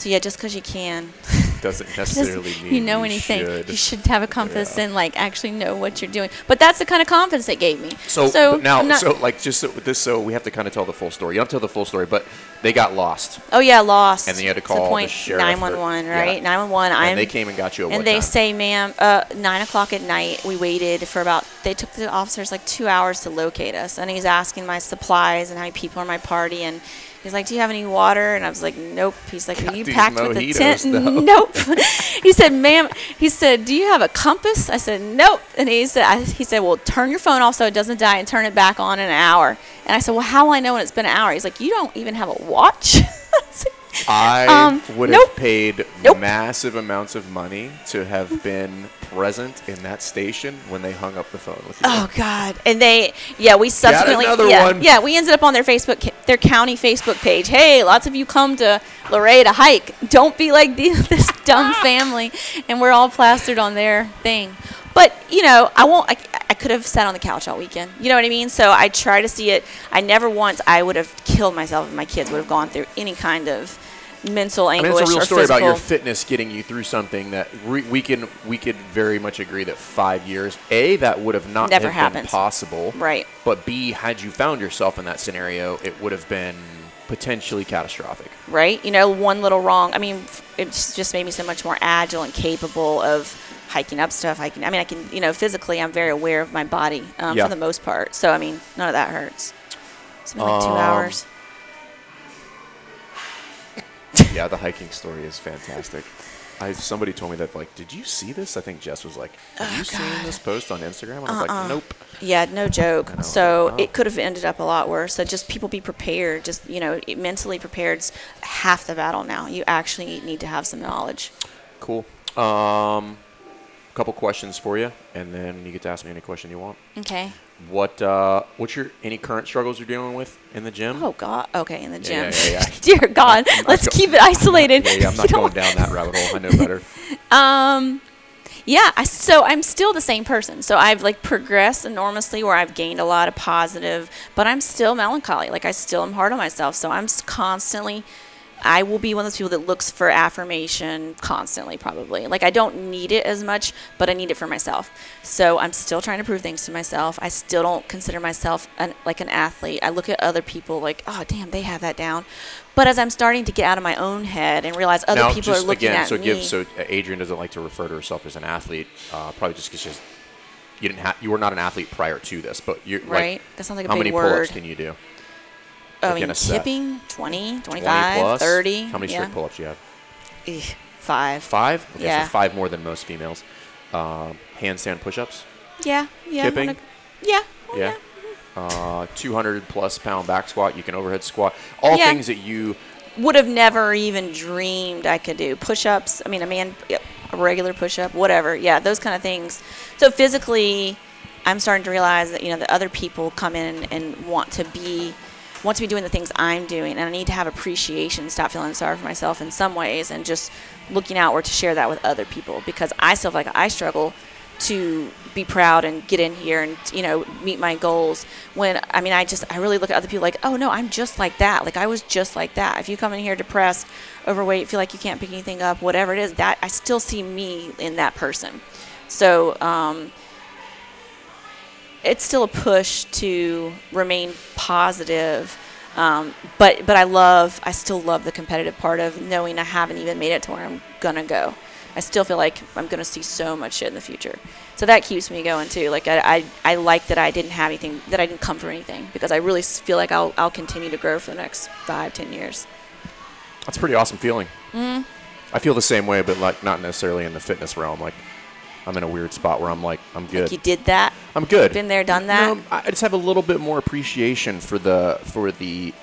so yeah just because you can doesn't necessarily mean you know you anything should. you should have a compass Yeah. and like actually know what you're doing but that's the kind of confidence it gave me So, but now, so like just so, with this, so we have to kind of tell the full story. You don't tell the full story, but they got lost, oh yeah lost And then you had to To call the point sheriff 911 right 911 i'm and they came and got you. And they time? say, ma'am, uh, nine o'clock at night. We waited for about. They took the officers like two hours to locate us, and he's asking my supplies and how many people are in my party, and he's like, "Do you have any water?" And I was like, "Nope." He's like, "Are you these packed with a tent?" though. Nope. he said, "Ma'am," he said, "Do you have a compass?" I said, "Nope." And he said, I, "He said, well, turn your phone off so it doesn't die, and turn it back on in an hour." And I said, "Well, how will I know when it's been an hour?" He's like, "You don't even have a watch." I I Um, would nope. have paid Nope. massive amounts of money to have been present in that station when they hung up the phone with you. Oh God! And they, yeah, we subsequently, yeah, yeah, we ended up on their Facebook, their county Facebook page. Hey, lots of you come to Luray to hike. Don't be like the, this dumb family, and we're all plastered on their thing. But you know, I won't. I, I could have sat on the couch all weekend. You know what I mean? So I try to see it. I never once. I would have killed myself if my kids would have gone through any kind of mental I mean, anguish it's a real or story physical. about your fitness getting you through something that we, we can we could very much agree that five years, a that would have not Never have happened. been possible, Right. But b had you found yourself in that scenario, it would have been potentially catastrophic. right? You know, one little wrong. I mean, it just made me so much more agile and capable of hiking up stuff. Hiking. I mean, I can, you know, physically, I'm very aware of my body um, Yeah. for the most part. So, I mean, none of that hurts. It's been like two Um, hours. yeah, the hiking story is fantastic. I somebody told me that like, did you see this? I think Jess was like, have you seen Oh, this post on Instagram? And I was Uh-uh. like, nope. Yeah, no joke. So wow. it could have ended up a lot worse. So just people be prepared. Just you know, it- mentally prepared's half the battle now. You actually need to have some knowledge. Cool. Um, couple questions for you, and then you get to ask me any question you want. Okay. What uh, what's your any current struggles you're dealing with in the gym? Oh God. Okay, in the gym. yeah, yeah, yeah. Dear God, I'm let's go- keep it isolated. Yeah, yeah, I'm not going down that rabbit hole. I know better. Um, yeah. I, so I'm still the same person. So I've like progressed enormously, where I've gained a lot of positive, but I'm still melancholy. Like I still am hard on myself. So I'm constantly I will be one of those people that looks for affirmation constantly, probably. Like, I don't need it as much, but I need it for myself. So I'm still trying to prove things to myself. I still don't consider myself an, like an athlete. I look at other people like, oh, damn, they have that down. But as I'm starting to get out of my own head and realize other now, people are looking again, at so me. give so uh, Adrian doesn't like to refer to herself as an athlete, uh, probably just because she's. you didn't have you were not an athlete prior to this, but you right? Like, that sounds like a how big many word. pull-ups can you do? I mean, in a set? tipping, 20, 20 25, plus. 30. How many yeah. straight pull-ups do you have? Eh, Five. Five. Okay, Yeah. so five more than most females. Um, handstand push-ups. Yeah, yeah. Kipping? wanna- yeah. well, Yeah. Uh, 200 plus pound back squat. You can overhead squat. All Yeah. things that you Would have never even dreamed I could do push ups. I mean, a man, a regular push up, whatever. Yeah, those kind of things. So physically, I'm starting to realize that, you know, that other people come in and want to be. Want to be doing the things I'm doing, and I need to have appreciation. Stop feeling sorry for myself in some ways, and just looking outward to share that with other people. Because I still feel like I struggle to be proud and get in here and you know meet my goals when i mean i just i really look at other people like oh no i'm just like that like i was just like that if you come in here depressed overweight feel like you can't pick anything up whatever it is that i still see me in that person so um, it's still a push to remain positive um, but but i love i still love the competitive part of knowing i haven't even made it to where i'm gonna go i still feel like i'm gonna see so much shit in the future so that keeps me going too like i, I, I like that i didn't have anything that i didn't come for anything because i really feel like i'll, I'll continue to grow for the next five ten years That's a pretty awesome feeling. Mm. I feel the same way, but like not necessarily in the fitness realm. Like I'm in a weird spot where I'm like I'm good. you did that I'm good. been there done that No, I just have a little bit more appreciation for the for the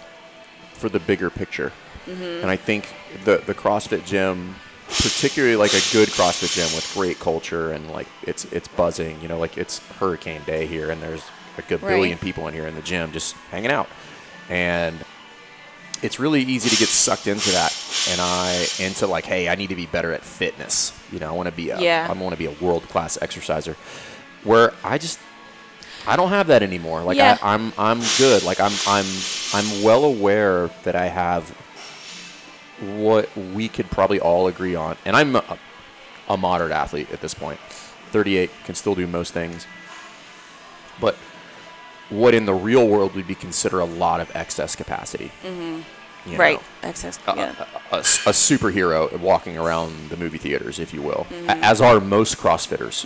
for the bigger picture, Mm-hmm. and I think the the CrossFit gym, particularly like a good CrossFit gym with great culture and like it's it's buzzing. You know, like it's Hurricane Day here, and there's a good Right. billion people in here in the gym just hanging out, and it's really easy to get sucked into that and I into like, hey, I need to be better at fitness. You know, I want to be a Yeah. I want to be a world class exerciser. Where I just I don't have that anymore. Like Yeah. I, I'm I'm good. Like I'm I'm I'm well aware that I have what we could probably all agree on. And I'm a, a moderate athlete at this point. 38 can still do most things. But what in the real world would be considered a lot of excess capacity. Mm-hmm. right excess a, yeah. a- a- a superhero walking around the movie theaters, if you will, Mm-hmm. as are most CrossFitters,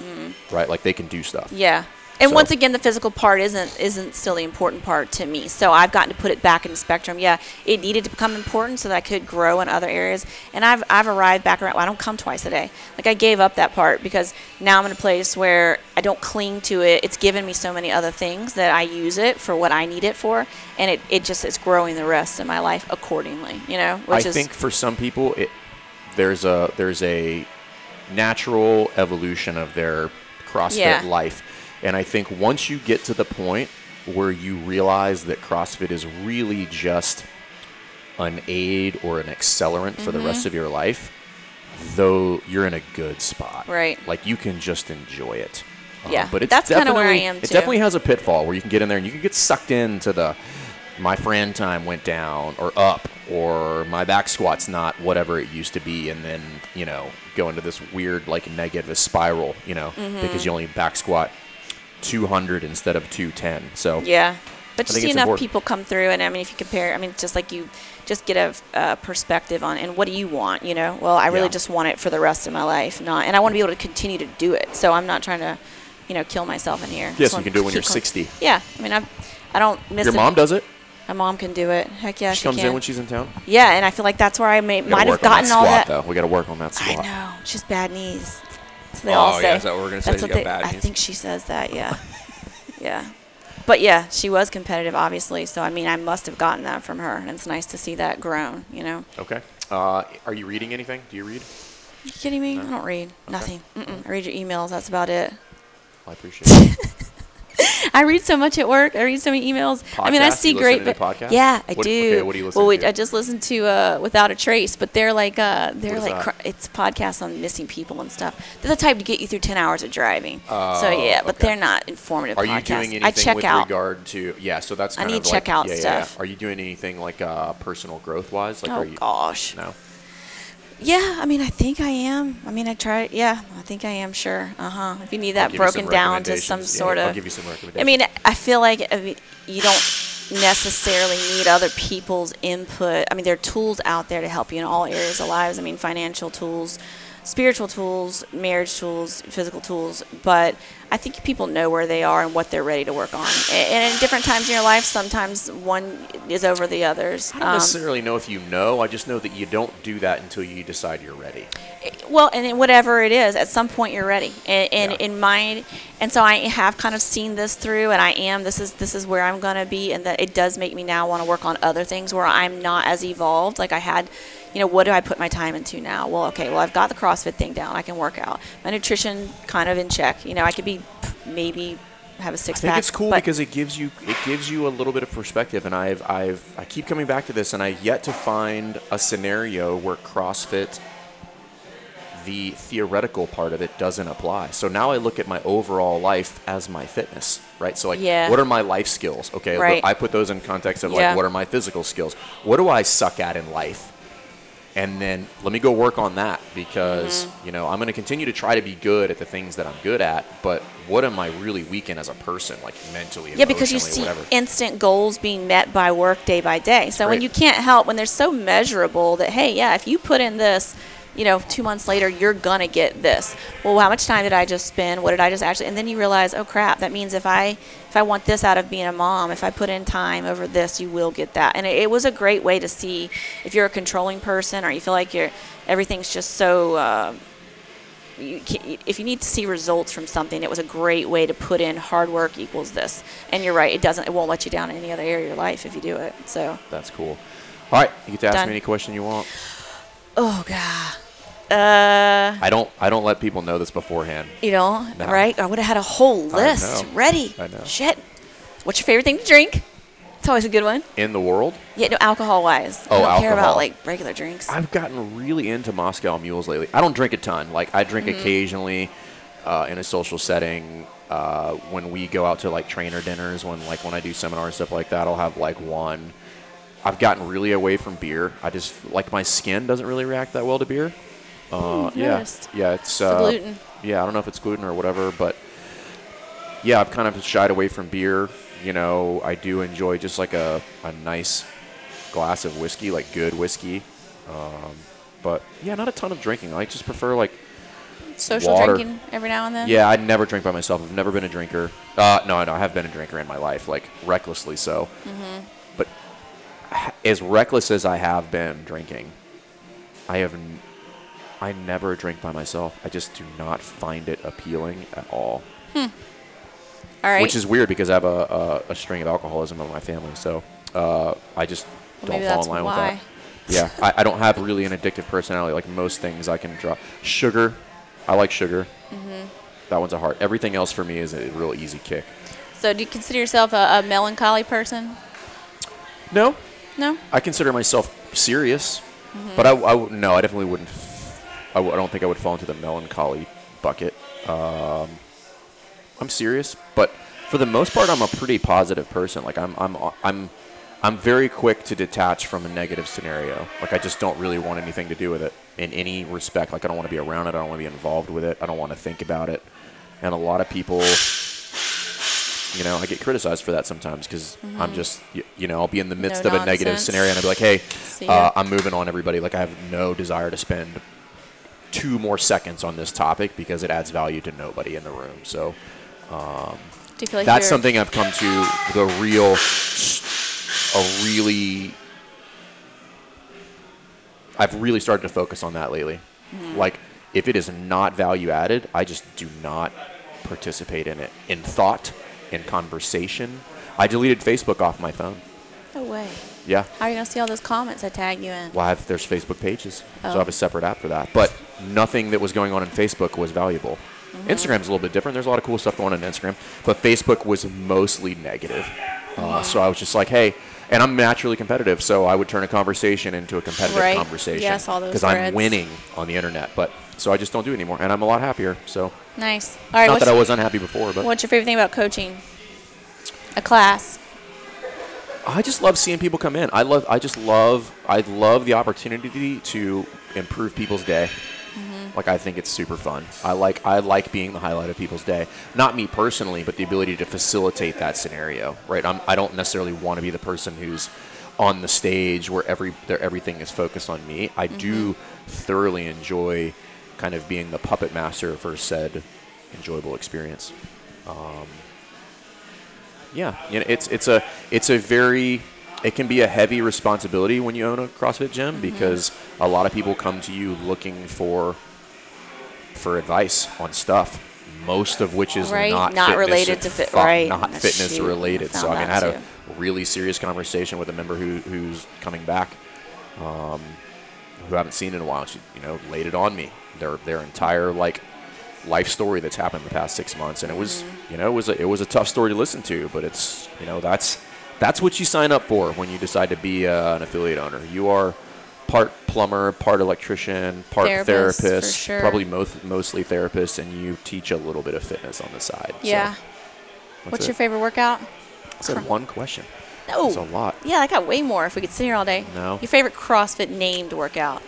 right? Like they can do stuff. Yeah. And So- once again, the physical part isn't isn't still the important part to me. So I've gotten to put it back in the spectrum. Yeah, it needed to become important so that I could grow in other areas. And I've I've arrived back around. I don't come twice a day. Like I gave up that part because now I'm in a place where I don't cling to it. It's given me so many other things that I use it for what I need it for, and it, it just is growing the rest of my life accordingly. You know, which I is think for some people, it there's a there's a natural evolution of their CrossFit Yeah. life, and I think once you get to the point where you realize that CrossFit is really just an aid or an accelerant for the Mm-hmm. rest of your life, though you're in a good spot. Right. Like you can just enjoy it. Um, Yeah, but it's that's kinda where I definitely- am, It definitely has a pitfall where you can get in there and you can get sucked into the my friend time went down or up or my back squat's not whatever it used to be and then you know go into this weird like negative spiral you know Mm-hmm. because you only back squat 200 instead of 210 so Yeah. But you see enough important. people come through, and I mean, if you compare, I mean, just like you just get a uh, perspective on, and what do you want, you know? Well, I really Yeah. just want it for the rest of my life, not, and I want to be able to continue to do it. So I'm not trying to, you know, kill myself in here. yes you can do it when you're keep going. 60 Yeah, I mean, I, I don't miss your it. mom does it My mom can do it. Heck yeah, she, she, comes can. in when she's in town yeah, and I feel like that's where I may, We gotta might have gotten that all squat, that. though we got to work on that squat. I know. She's bad knees. What they Oh, all yeah, is that what we're gonna say? That's what they, bad I think she says that, yeah. yeah. But yeah, she was competitive, obviously. So, I mean, I must have gotten that from her. And it's nice to see that grown, you know? okay uh, are you reading anything do you read you kidding me? I don't read. Nothing. Mm-mm. I read your emails. That's about it. I appreciate it I read so much at work. I read so many emails. I mean, I see great. but- podcasts? Yeah, I What- do. okay, what do you listen well, we, to? I just listened to uh, Without a Trace, but they're like uh, they're like cr- it's podcasts on missing people and stuff. They're the type to get you through ten hours of driving. so Oh, yeah, but okay. they're not informative. Are you doing anything I check with out. regard to yeah? So that's I need of like, checkout yeah, yeah, yeah. stuff. Are you doing anything like uh, personal growth wise? Like, oh are you gosh. no? Yeah, I mean, I think I am. I mean, I try. Yeah, I think I am. Sure. Uh huh. If you need that give you some broken down to some recommendations. Yeah, sort I'll of. give you some recommendations. I mean, I feel like I mean, you don't necessarily need other people's input. I mean, there are tools out there to help you in all areas of lives. I mean, financial tools, spiritual tools, marriage tools, physical tools. But I think people know where they are and what they're ready to work on. And in different times in your life, sometimes one is over the others. I don't Um, necessarily know if you know. I just know that you don't do that until you decide you're ready. well and whatever it is at some point you're ready and, and Yeah. in my and so i have kind of seen this through and i am this is this is where i'm going to be and that it does make me now want to work on other things where i'm not as evolved like i had you know what do i put my time into now well okay well i've got the crossfit thing down i can work out my nutrition kind of in check you know i could be maybe have a six I think pack it's cool because it gives you it gives you a little bit of perspective, and I've I've I keep coming back to this, and I yet to find a scenario where CrossFit, the theoretical part of it, doesn't apply. So now I look at my overall life as my fitness, right? So like, Yeah. what are my life skills? Okay, Right. I put those in context of Yeah. like, what are my physical skills? What do I suck at in life? And then let me go work on that because Mm-hmm. you know I'm going to continue to try to be good at the things that I'm good at. But what am I really weak in as a person, like mentally? Yeah, because you see whatever. instant goals being met by work day by day. So when you can't help, when they're so measurable that, hey, yeah, if you put in this, you know, two months later, you're going to get this. Well, how much time did I just spend? What did I just actually? And then you realize, oh, crap, that means if I. If I want this out of being a mom, if I put in time over this, you will get that. And it, it was a great way to see if you're a controlling person or you feel like you're everything's just so uh, you can, if you need to see results from something, it was a great way to put in hard work equals this. And you're right, it doesn't, it won't let you down in any other area of your life if you do it. So, That's cool. All right, you get to ask Done. me any question you want. oh god, uh, I don't. I don't let people know this beforehand. you know, No. right? I would have had a whole list know. ready. I know. Shit. What's your favorite thing to drink? It's always a good one. In the world, Yeah, no, alcohol wise. Oh, I don't care about like regular drinks. I've gotten really into Moscow mules lately. I don't drink a ton. Like I drink Mm-hmm. occasionally uh, in a social setting. Uh, when we go out to like trainer dinners, when like when I do seminars and stuff like that, I'll have like one. I've gotten really away from beer. I just like my skin doesn't really react that well to beer. Uh, I've yeah, noticed. yeah, it's uh, gluten. Yeah, I don't know if it's gluten or whatever, but yeah, I've kind of shied away from beer. You know, I do enjoy just like a, a nice glass of whiskey, like good whiskey. Um, but yeah, not a ton of drinking. I just prefer like Social water. drinking every now and then. yeah, I never drink by myself. I've never been a drinker. Uh, no, no, I have been a drinker in my life, like recklessly so. Mm-hmm. But as reckless as I have been drinking, I have. N- I never drink by myself. I just do not find it appealing at all. All right. Which is weird because I have a, a, a string of alcoholism in my family, so uh, I just Well, don't fall in line why. with that. Yeah, I, I don't have really an addictive personality. Like most things, I can drop sugar. I like sugar. Mm-hmm. That one's a hard. Everything else for me is a real easy kick. so, do you consider yourself a, a melancholy person? No, No. I consider myself serious, Mm-hmm. but I, I no, I definitely wouldn't. I, w- I don't think I would fall into the melancholy bucket. Um, I'm serious, but for the most part, I'm a pretty positive person. Like I'm, I'm, I'm, I'm very quick to detach from a negative scenario. Like I just don't really want anything to do with it in any respect. Like I don't want to be around it. I don't want to be involved with it. I don't want to think about it. And a lot of people, you know, I get criticized for that sometimes because I'm just, you know, I'll be in the midst No of a negative scenario and I'll be like, hey, uh. I'm moving on, everybody. Like I have no desire to spend two more seconds on this topic because it adds value to nobody in the room. So feel like that's something I've come to the real, a really, I've really started to focus on that lately. Hmm. Like, if it is not value added, I just do not participate in it. In thought, in conversation. I deleted Facebook off my phone. No way. Yeah. How are you gonna see all those comments I tag you in? Well, I have, there's Facebook pages, so Oh. I have a separate app for that. But nothing that was going on in Facebook was valuable. Instagram's a little bit different. There's a lot of cool stuff going on on Instagram, but Facebook was mostly negative. Uh, so I was just like, hey, and I'm naturally competitive, so I would turn a conversation into a competitive Right. conversation I saw those because I'm winning on the internet. But so I just don't do it anymore, and I'm a lot happier. So Nice. All right. not that I was unhappy before, but what's your favorite thing about coaching? A class. I just love seeing people come in. I love. I just love. I love the opportunity to improve people's day. Mm-hmm. Like I think it's super fun. I like. I like being the highlight of people's day. Not me personally, but the ability to facilitate that scenario. Right. I'm, I don't necessarily want to be the person who's on the stage where every there, everything is focused on me. I do mm-hmm. thoroughly enjoy kind of being the puppet master for said enjoyable experience. Um, Yeah, you know, it's it's a it's a very it can be a heavy responsibility when you own a CrossFit gym Mm-hmm. because a lot of people come to you looking for for advice on stuff, most of which is Right, not not related to fit- fu- right. not fitness shoot, I related. So I mean, I had too. a really serious conversation with a member who who's coming back, um, who I haven't seen in a while. She you know laid it on me their their entire like life story that's happened in the past six months, and it was Mm-hmm. you know it was a, it was a tough story to listen to, but it's you know that's that's what you sign up for when you decide to be uh, an affiliate owner. You are part plumber, part electrician, part Therapist, therapist, sure. probably most, mostly therapist, and you teach a little bit of fitness on the side. Yeah. that's What's it. your favorite workout? I said one question. No. That's a lot. Yeah, I got way more if we could sit here all day. No. Your favorite CrossFit named workout?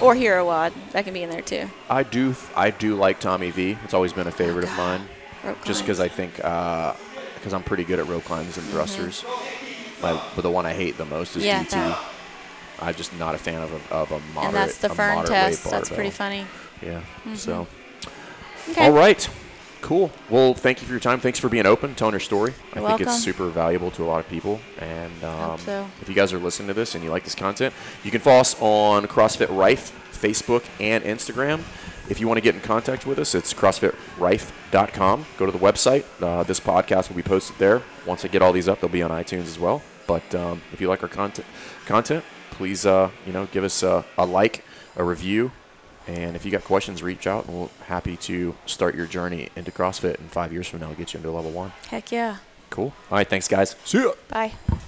Or Hero WOD. That can be in there too. I do I do like Tommy V. It's always been a favorite of Oh, God. mine. Rope just because I think because I'm pretty good at rope climbs and thrusters. My, but the one I hate the most is Mm-hmm. Yeah, DT. that. I'm just not a fan of a, of a moderate. and that's the Fern test. That's pretty funny. Yeah. So. Okay. All right. Cool. Well, thank you for your time. Thanks for being open, telling your story. I You're think welcome. it's super valuable to a lot of people. And um, so. if you guys are listening to this and you like this content, you can follow us on CrossFit Rife, Facebook, and Instagram. If you want to get in contact with us, it's CrossFitRife.com. Go to the website. Uh, this podcast will be posted there. Once I get all these up, they'll be on iTunes as well. But um, if you like our content, content, please uh, you know give us a, a like, a review, and if you got questions, reach out, and we're happy to start your journey into CrossFit. And five years from now, get you into level one. Heck yeah. Cool. All right, thanks, guys. See ya. Bye.